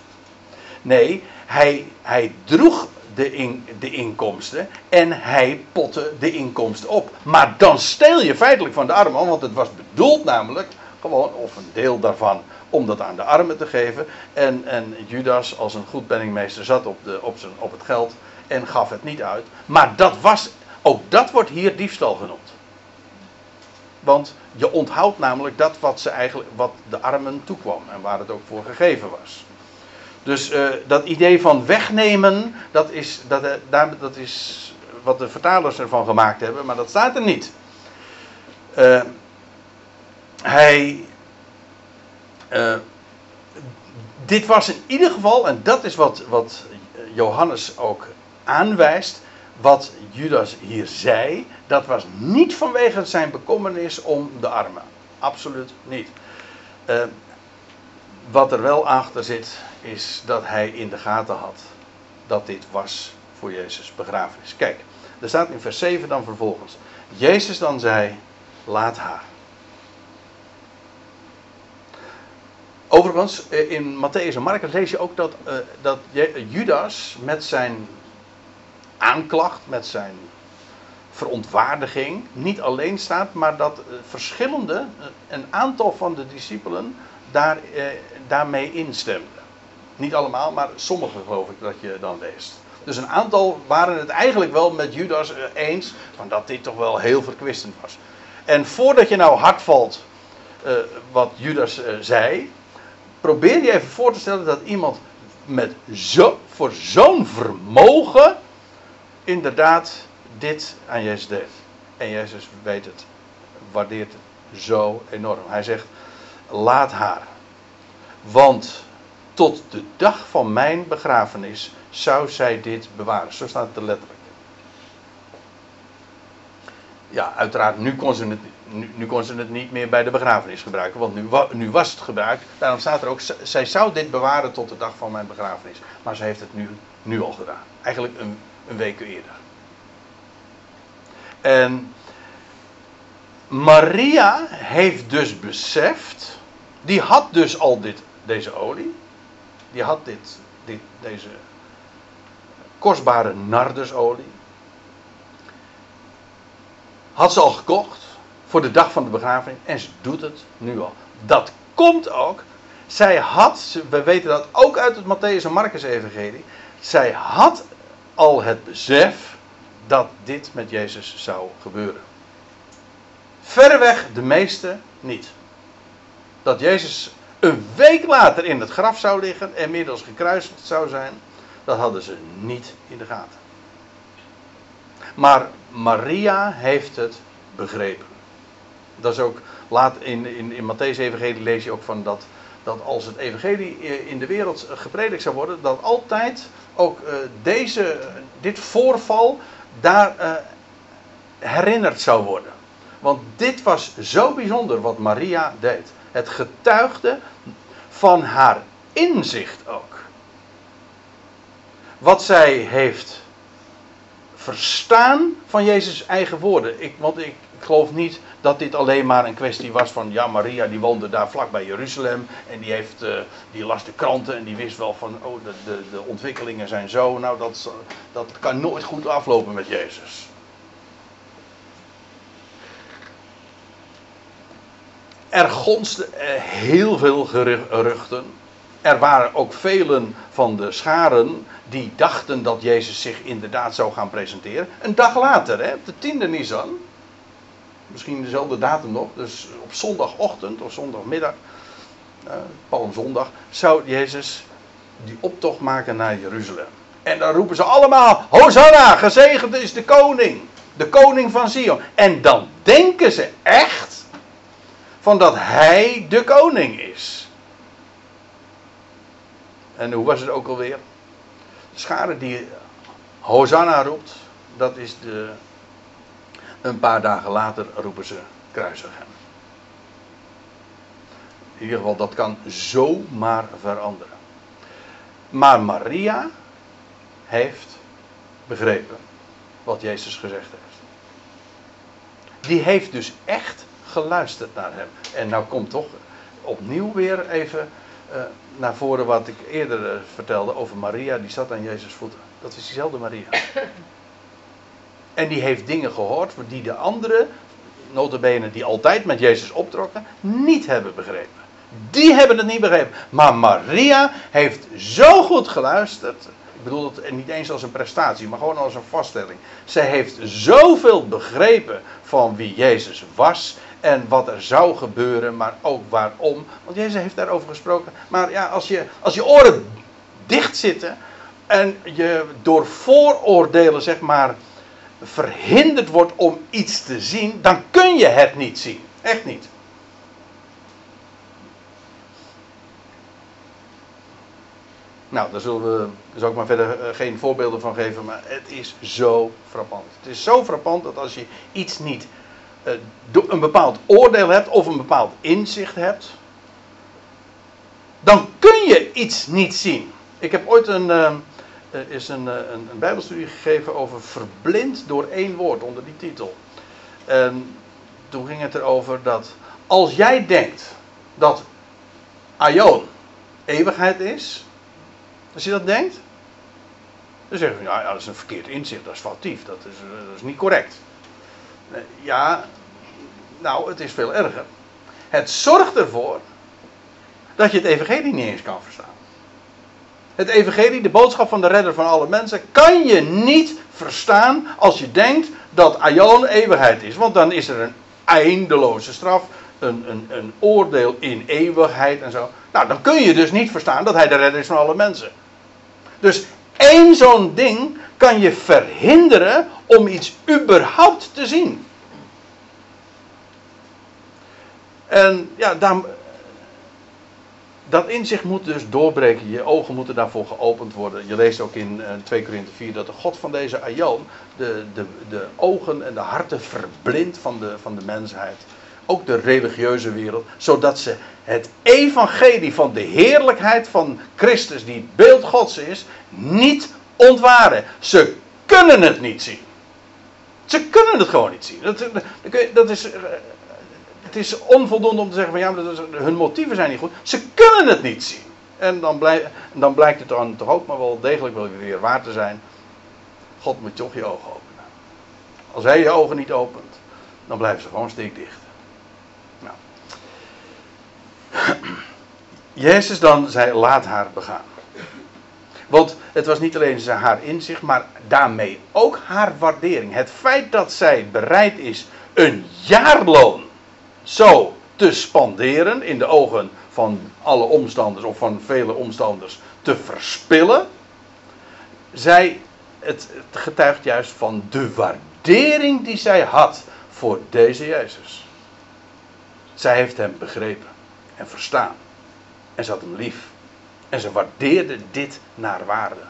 [SPEAKER 1] Nee, hij, hij droeg de, in, de inkomsten en hij potte de inkomsten op. Maar dan steel je feitelijk van de armen, want het was bedoeld namelijk gewoon, of een deel daarvan, om dat aan de armen te geven. En, en Judas, als een goed penningmeester, zat op, de, op, zijn, op het geld en gaf het niet uit. Maar dat was, ook dat wordt hier diefstal genoemd. Want je onthoudt namelijk dat wat, ze eigenlijk, wat de armen toekwam en waar het ook voor gegeven was. Dus uh, dat idee van wegnemen, dat is, dat, daar, dat is wat de vertalers ervan gemaakt hebben, maar dat staat er niet. Uh, hij. dit was in ieder geval, en dat is wat, wat Johannes ook aanwijst, wat Judas hier zei, dat was niet vanwege zijn bekommernis om de armen. Absoluut niet. wat er wel achter zit, is dat hij in de gaten had dat dit was voor Jezus' begrafenis. Kijk, er staat in vers 7 dan vervolgens. Jezus dan zei, laat haar. Overigens, eh, in Matthäus en Marcus lees je ook dat, uh, dat Judas met zijn aanklacht, met zijn verontwaardiging, niet alleen staat, maar dat uh, verschillende, een aantal van de discipelen daar, daarmee instemden. Niet allemaal, maar sommige geloof ik dat je dan leest. Dus een aantal waren het eigenlijk wel met Judas eh, eens van dat dit toch wel heel verkwistend was. En voordat je nou hard valt wat Judas zei, probeer je even voor te stellen dat iemand met zo, voor zo'n vermogen inderdaad dit aan Jezus deed. En Jezus weet het, waardeert het zo enorm. Hij zegt, laat haar. Want tot de dag van mijn begrafenis zou zij dit bewaren. Zo staat het er letterlijk. Ja, uiteraard, nu kon, ze het, nu, kon ze het niet meer bij de begrafenis gebruiken, want nu, nu was het gebruikt. Daarom staat er ook, zij zou dit bewaren tot de dag van mijn begrafenis. Maar ze heeft het nu, nu al gedaan. Eigenlijk een, een week eerder. En Maria heeft dus beseft, die had dus al dit, deze olie die had dit, dit, deze kostbare nardusolie. Had ze al gekocht voor de dag van de begrafenis en ze doet het nu al. Dat komt ook. Zij had, we weten dat ook uit het Matthäus en Marcus evangelie. Zij had al het besef dat dit met Jezus zou gebeuren. Verreweg de meeste niet. Dat Jezus een week later in het graf zou liggen en middels gekruisigd zou zijn, dat hadden ze niet in de gaten. Maar Maria heeft het begrepen. Dat is ook, laat in, in, in Matthäus Evangelie lees je ook van dat, dat als het evangelie in de wereld gepredikt zou worden, dat altijd ook uh, deze, dit voorval daar herinnerd zou worden. Want dit was zo bijzonder wat Maria deed. Het getuigde van haar inzicht ook. Wat zij heeft verstaan van Jezus' eigen woorden. Ik, want ik, ik geloof niet dat dit alleen maar een kwestie was van, ja, Maria die woonde daar vlak bij Jeruzalem en die, heeft, uh, die las de kranten en die wist wel van, oh, de, de, de ontwikkelingen zijn zo, nou, dat, dat kan nooit goed aflopen met Jezus. Er gonsten heel veel geruchten. Er waren ook velen van de scharen die dachten dat Jezus zich inderdaad zou gaan presenteren. Een dag later, hè, op de tiende Nisan, misschien dezelfde datum nog, dus op zondagochtend of zondagmiddag, uh, Palmzondag, zou Jezus die optocht maken naar Jeruzalem. En dan roepen ze allemaal: Hosanna, gezegend is de koning, de koning van Sion. En dan denken ze echt van dat hij de koning is. En hoe was het ook alweer? De schade die Hosanna roept, dat is de. Een paar dagen later roepen ze kruisig hem. In ieder geval, dat kan zomaar veranderen. Maar Maria heeft begrepen wat Jezus gezegd heeft. Die heeft dus echt geluisterd naar hem. En nou komt toch opnieuw weer even uh, naar voren wat ik eerder uh, vertelde over Maria, die zat aan Jezus' voeten. Dat is diezelfde Maria. En die heeft dingen gehoord die de anderen, notabene die altijd met Jezus optrokken, niet hebben begrepen. Die hebben het niet begrepen. Maar Maria heeft zo goed geluisterd. Ik bedoel het niet eens als een prestatie, maar gewoon als een vaststelling. Zij heeft zoveel begrepen van wie Jezus was en wat er zou gebeuren, maar ook waarom. Want Jezus heeft daarover gesproken. Maar ja, als je, als je oren dicht zitten en je door vooroordelen, zeg maar, verhinderd wordt om iets te zien, dan kun je het niet zien. Echt niet. Nou, daar zullen we dus ook maar verder eh, geen voorbeelden van geven, maar het is zo frappant. Het is zo frappant dat als je iets niet, uh, een bepaald oordeel hebt of een bepaald inzicht hebt, dan kun je iets niet zien. Ik heb ooit een, uh, is een, een, een bijbelstudie gegeven over verblind door één woord onder die titel. En toen ging het erover dat als jij denkt dat Aion eeuwigheid is, als je dat denkt, dan zeggen we, ja, dat is een verkeerd inzicht, dat is foutief, dat is, eh, dat is niet correct. Ja, nou, het is veel erger. Het zorgt ervoor dat je het evangelie niet eens kan verstaan. Het evangelie, de boodschap van de redder van alle mensen, kan je niet verstaan als je denkt dat Aion eeuwigheid is. Want dan is er een eindeloze straf, een, een, een oordeel in eeuwigheid en zo. Nou, dan kun je dus niet verstaan dat hij de redder is van alle mensen. Dus één zo'n ding kan je verhinderen om iets überhaupt te zien. En ja, dan, dat inzicht moet dus doorbreken. Je ogen moeten daarvoor geopend worden. Je leest ook in 2 Korinthe 4 dat de God van deze Aion de, de, de ogen en de harten verblindt van de, van de mensheid ook de religieuze wereld, zodat ze het evangelie van de heerlijkheid van Christus, die het beeld Gods is, niet ontwaren. Ze kunnen het niet zien. Ze kunnen het gewoon niet zien. Dat, dat is, eh, het is onvoldoende om te zeggen van ja, hun motieven zijn niet goed. Ze kunnen het niet zien. En dan, blijkt, dan blijkt het dan toch ook maar wel degelijk wel weer waar te zijn. God moet toch je ogen openen. Als hij je ogen niet opent, dan blijven ze gewoon stikdicht. Jezus dan zei: laat haar begaan. Want het was niet alleen haar inzicht, maar daarmee ook haar waardering. Het feit dat zij bereid is een jaarloon zo te spanderen in de ogen van alle omstanders of van vele omstanders te verspillen. Zij, het, getuigt juist van de waardering die zij had voor deze Jezus. Zij heeft hem begrepen en verstaan. En ze had hem lief. En ze waardeerde dit naar waarde.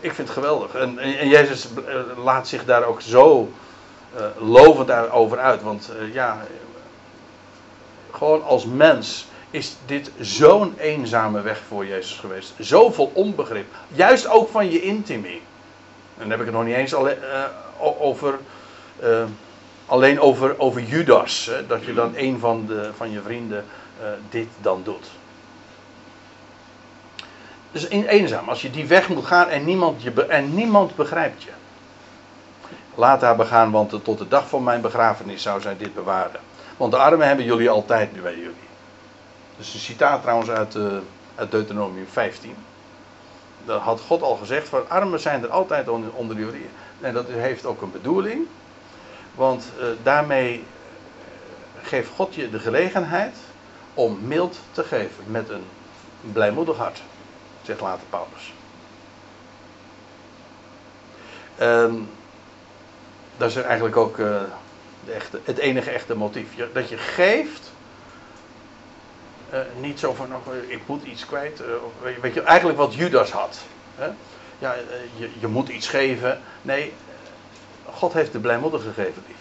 [SPEAKER 1] Ik vind het geweldig. En, en, Jezus eh, laat zich daar ook zo uh, lovend over uit. Want uh, ja, gewoon als mens is dit zo'n eenzame weg voor Jezus geweest. Zoveel onbegrip. Juist ook van je intimie. En dan heb ik het nog niet eens alleen, uh, over alleen over, over Judas. Hè, dat je dan een van, de, van je vrienden dit dan doet. Dus eenzaam, als je die weg moet gaan en niemand, je en niemand begrijpt je. Laat haar begaan, want tot de dag van mijn begrafenis zou zij dit bewaren. Want de armen hebben jullie altijd bij jullie. Dus een citaat trouwens uit, uh, uit Deuteronomium 15. Dat had God al gezegd, van armen zijn er altijd onder, jullie. En dat heeft ook een bedoeling. Want uh, daarmee geeft God je de gelegenheid om mild te geven met een blijmoedig hart, zegt later Paulus. Um, dat is eigenlijk ook de echte, het enige echte motief. Dat je geeft, uh, niet zo van, oh, ik moet iets kwijt. Uh, weet je, eigenlijk wat Judas had. Hè? Ja, je, je moet iets geven. Nee, God heeft de blijmoedig gegeven, lief.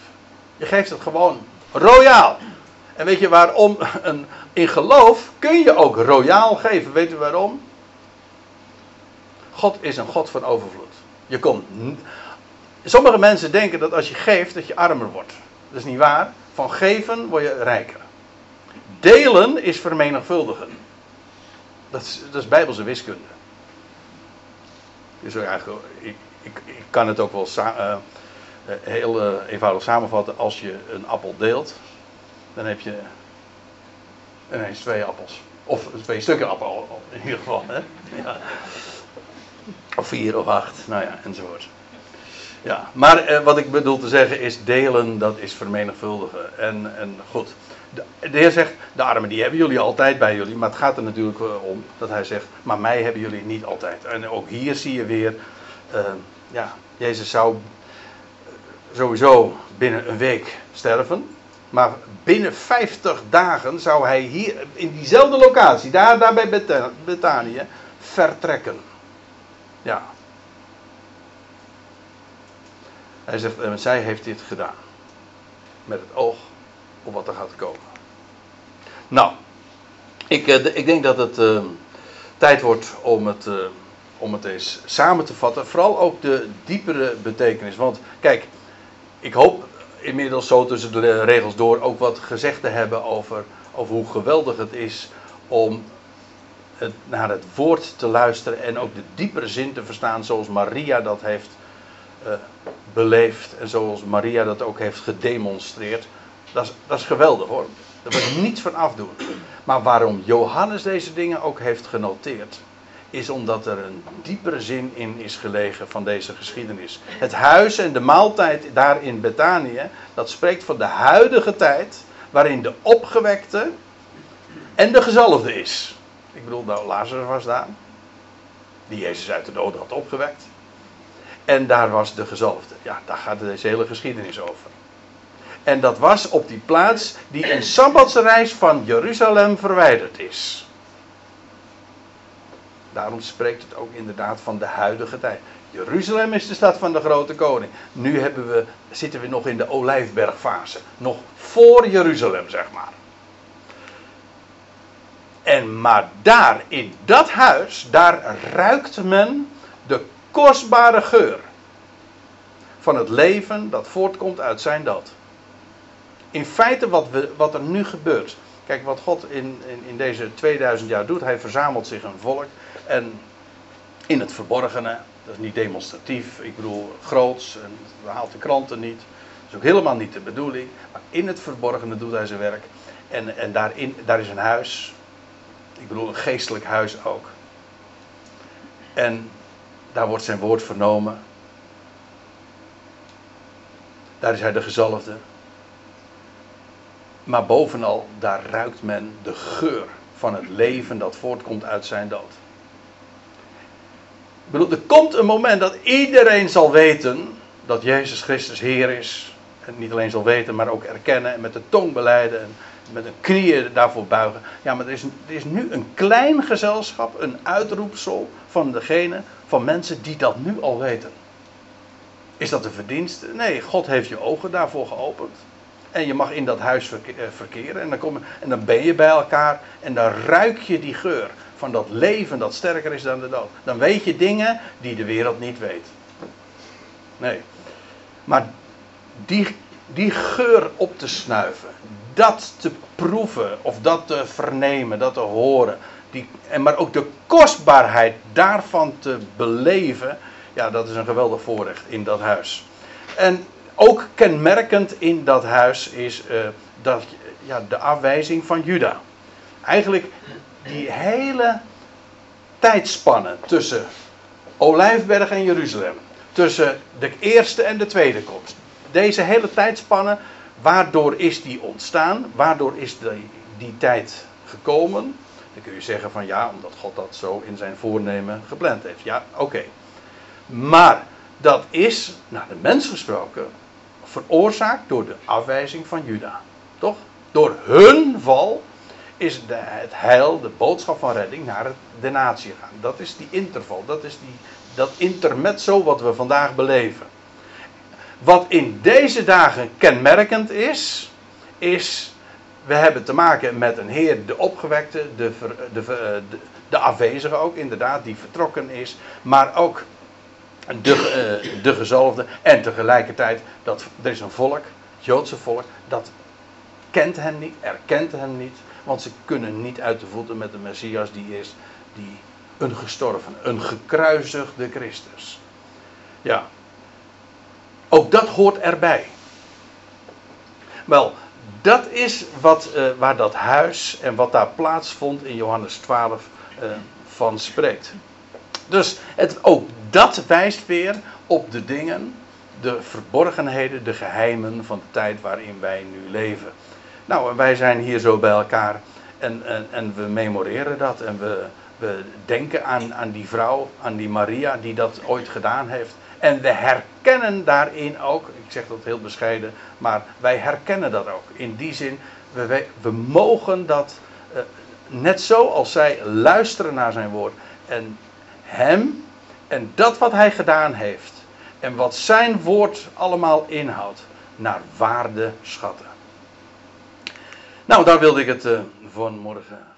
[SPEAKER 1] Je geeft het gewoon royaal. En weet je waarom? Een, in geloof kun je ook royaal geven. Weet je waarom? God is een God van overvloed. Je komt. Sommige mensen denken dat als je geeft, dat je armer wordt. Dat is niet waar. Van geven word je rijker. Delen is vermenigvuldigen. Dat is, dat is bijbelse wiskunde. Dus eigenlijk, ik, ik, ik kan het ook wel uh, heel uh, eenvoudig samenvatten. Als je een appel deelt, dan heb je ineens twee appels. Of twee stukken appel in ieder geval. Hè? Ja. Of vier of acht, nou ja, enzovoort. Ja, maar eh, wat ik bedoel te zeggen is delen, dat is vermenigvuldigen. En, en goed, de, Heer zegt, de armen die hebben jullie altijd bij jullie. Maar het gaat er natuurlijk eh, om dat hij zegt, maar mij hebben jullie niet altijd. En ook hier zie je weer, uh, ja, Jezus zou sowieso binnen een week sterven. Maar binnen 50 dagen zou hij hier in diezelfde locatie, daar, daar bij Betanië, vertrekken. Ja. Hij zegt, en zij heeft dit gedaan. Met het oog op wat er gaat komen. Nou, ik, eh, ik denk dat het uh, tijd wordt om het, uh, om het eens samen te vatten. Vooral ook de diepere betekenis. Want kijk, ik hoop inmiddels zo tussen de regels door ook wat gezegd te hebben over, over hoe geweldig het is om naar het woord te luisteren en ook de diepere zin te verstaan zoals Maria dat heeft uh, beleefd en zoals Maria dat ook heeft gedemonstreerd. Dat is, dat is geweldig hoor. Daar wil ik niets van afdoen. Maar waarom Johannes deze dingen ook heeft genoteerd, is omdat er een diepere zin in is gelegen van deze geschiedenis. Het huis en de maaltijd daar in Betanië, dat spreekt van de huidige tijd waarin de opgewekte en de gezalfde is. Ik bedoel, nou, Lazarus was daar, die Jezus uit de dood had opgewekt. En daar was de gezalfde. Ja, daar gaat deze hele geschiedenis over. En dat was op die plaats die een sabbatsreis van Jeruzalem verwijderd is. Daarom spreekt het ook inderdaad van de huidige tijd. Jeruzalem is de stad van de grote koning. Nu we, zitten we nog in de olijfbergfase. Nog voor Jeruzalem, zeg maar. En maar daar, in dat huis, daar ruikt men kostbare geur. Van het leven dat voortkomt uit zijn dood. In feite wat, we, wat er nu gebeurt. Kijk, wat God in, in, in deze 2000 jaar doet. Hij verzamelt zich een volk. En in het verborgene. Dat is niet demonstratief. Ik bedoel, groots. En haalt de kranten niet. Dat is ook helemaal niet de bedoeling. Maar in het verborgene doet hij zijn werk. En, en daarin, daar is een huis. Ik bedoel, een geestelijk huis ook. En daar wordt zijn woord vernomen. Daar is hij de gezalfde. Maar bovenal, daar ruikt men de geur van het leven dat voortkomt uit zijn dood. Ik bedoel, er komt een moment dat iedereen zal weten dat Jezus Christus Heer is. En niet alleen zal weten, maar ook erkennen en met de tong beleiden en met de knieën daarvoor buigen. Ja, maar er is, er is nu een klein gezelschap, een uitroepsel van degene, van mensen die dat nu al weten. Is dat een verdienste? Nee, God heeft je ogen daarvoor geopend. En je mag in dat huis eh, verkeren. En dan, kom, en dan ben je bij elkaar. En dan ruik je die geur van dat leven dat sterker is dan de dood. Dan weet je dingen die de wereld niet weet. Nee. Maar die, die geur op te snuiven. Dat te proeven. Of dat te vernemen. Dat te horen. Die, en maar ook de kostbaarheid daarvan te beleven. Ja, dat is een geweldig voorrecht in dat huis. En ook kenmerkend in dat huis is uh, dat, ja, de afwijzing van Juda. Eigenlijk die hele tijdspanne tussen Olijfberg en Jeruzalem. Tussen de eerste en de tweede komst. Deze hele tijdspanne, waardoor is die ontstaan? Waardoor is die, die tijd gekomen? Dan kun je zeggen van ja, omdat God dat zo in zijn voornemen gepland heeft. Ja, oké. Maar dat is, naar de mens gesproken, veroorzaakt door de afwijzing van Juda. Toch? Door hun val is de, het heil, de boodschap van redding naar de natie gaan. Dat is die interval, dat is die, dat intermezzo wat we vandaag beleven. Wat in deze dagen kenmerkend is, is we hebben te maken met een Heer, de opgewekte, de, ver, de, de, afwezige ook, inderdaad, die vertrokken is, maar ook de, uh, de gezalfde. En tegelijkertijd, dat, er is een volk, het Joodse volk, dat kent hem niet, erkent hem niet, want ze kunnen niet uit de voeten met de Messias die is, die een gestorven, een gekruisigde Christus. Ja, ook dat hoort erbij. Wel, dat is wat, uh, waar dat huis en wat daar plaatsvond in Johannes 12 uh, van spreekt. Dus het, ook dat wijst weer op de dingen, de verborgenheden, de geheimen van de tijd waarin wij nu leven. Nou, wij zijn hier zo bij elkaar en, en, en we memoreren dat en we, we denken aan, aan die vrouw, aan die Maria die dat ooit gedaan heeft. En we herkennen daarin ook, ik zeg dat heel bescheiden, maar wij herkennen dat ook. In die zin, we, we mogen dat, uh, net zo als zij luisteren naar zijn woord en hem en dat wat hij gedaan heeft en wat zijn woord allemaal inhoudt, naar waarde schatten. Nou, daar wilde ik het uh, voor morgen graag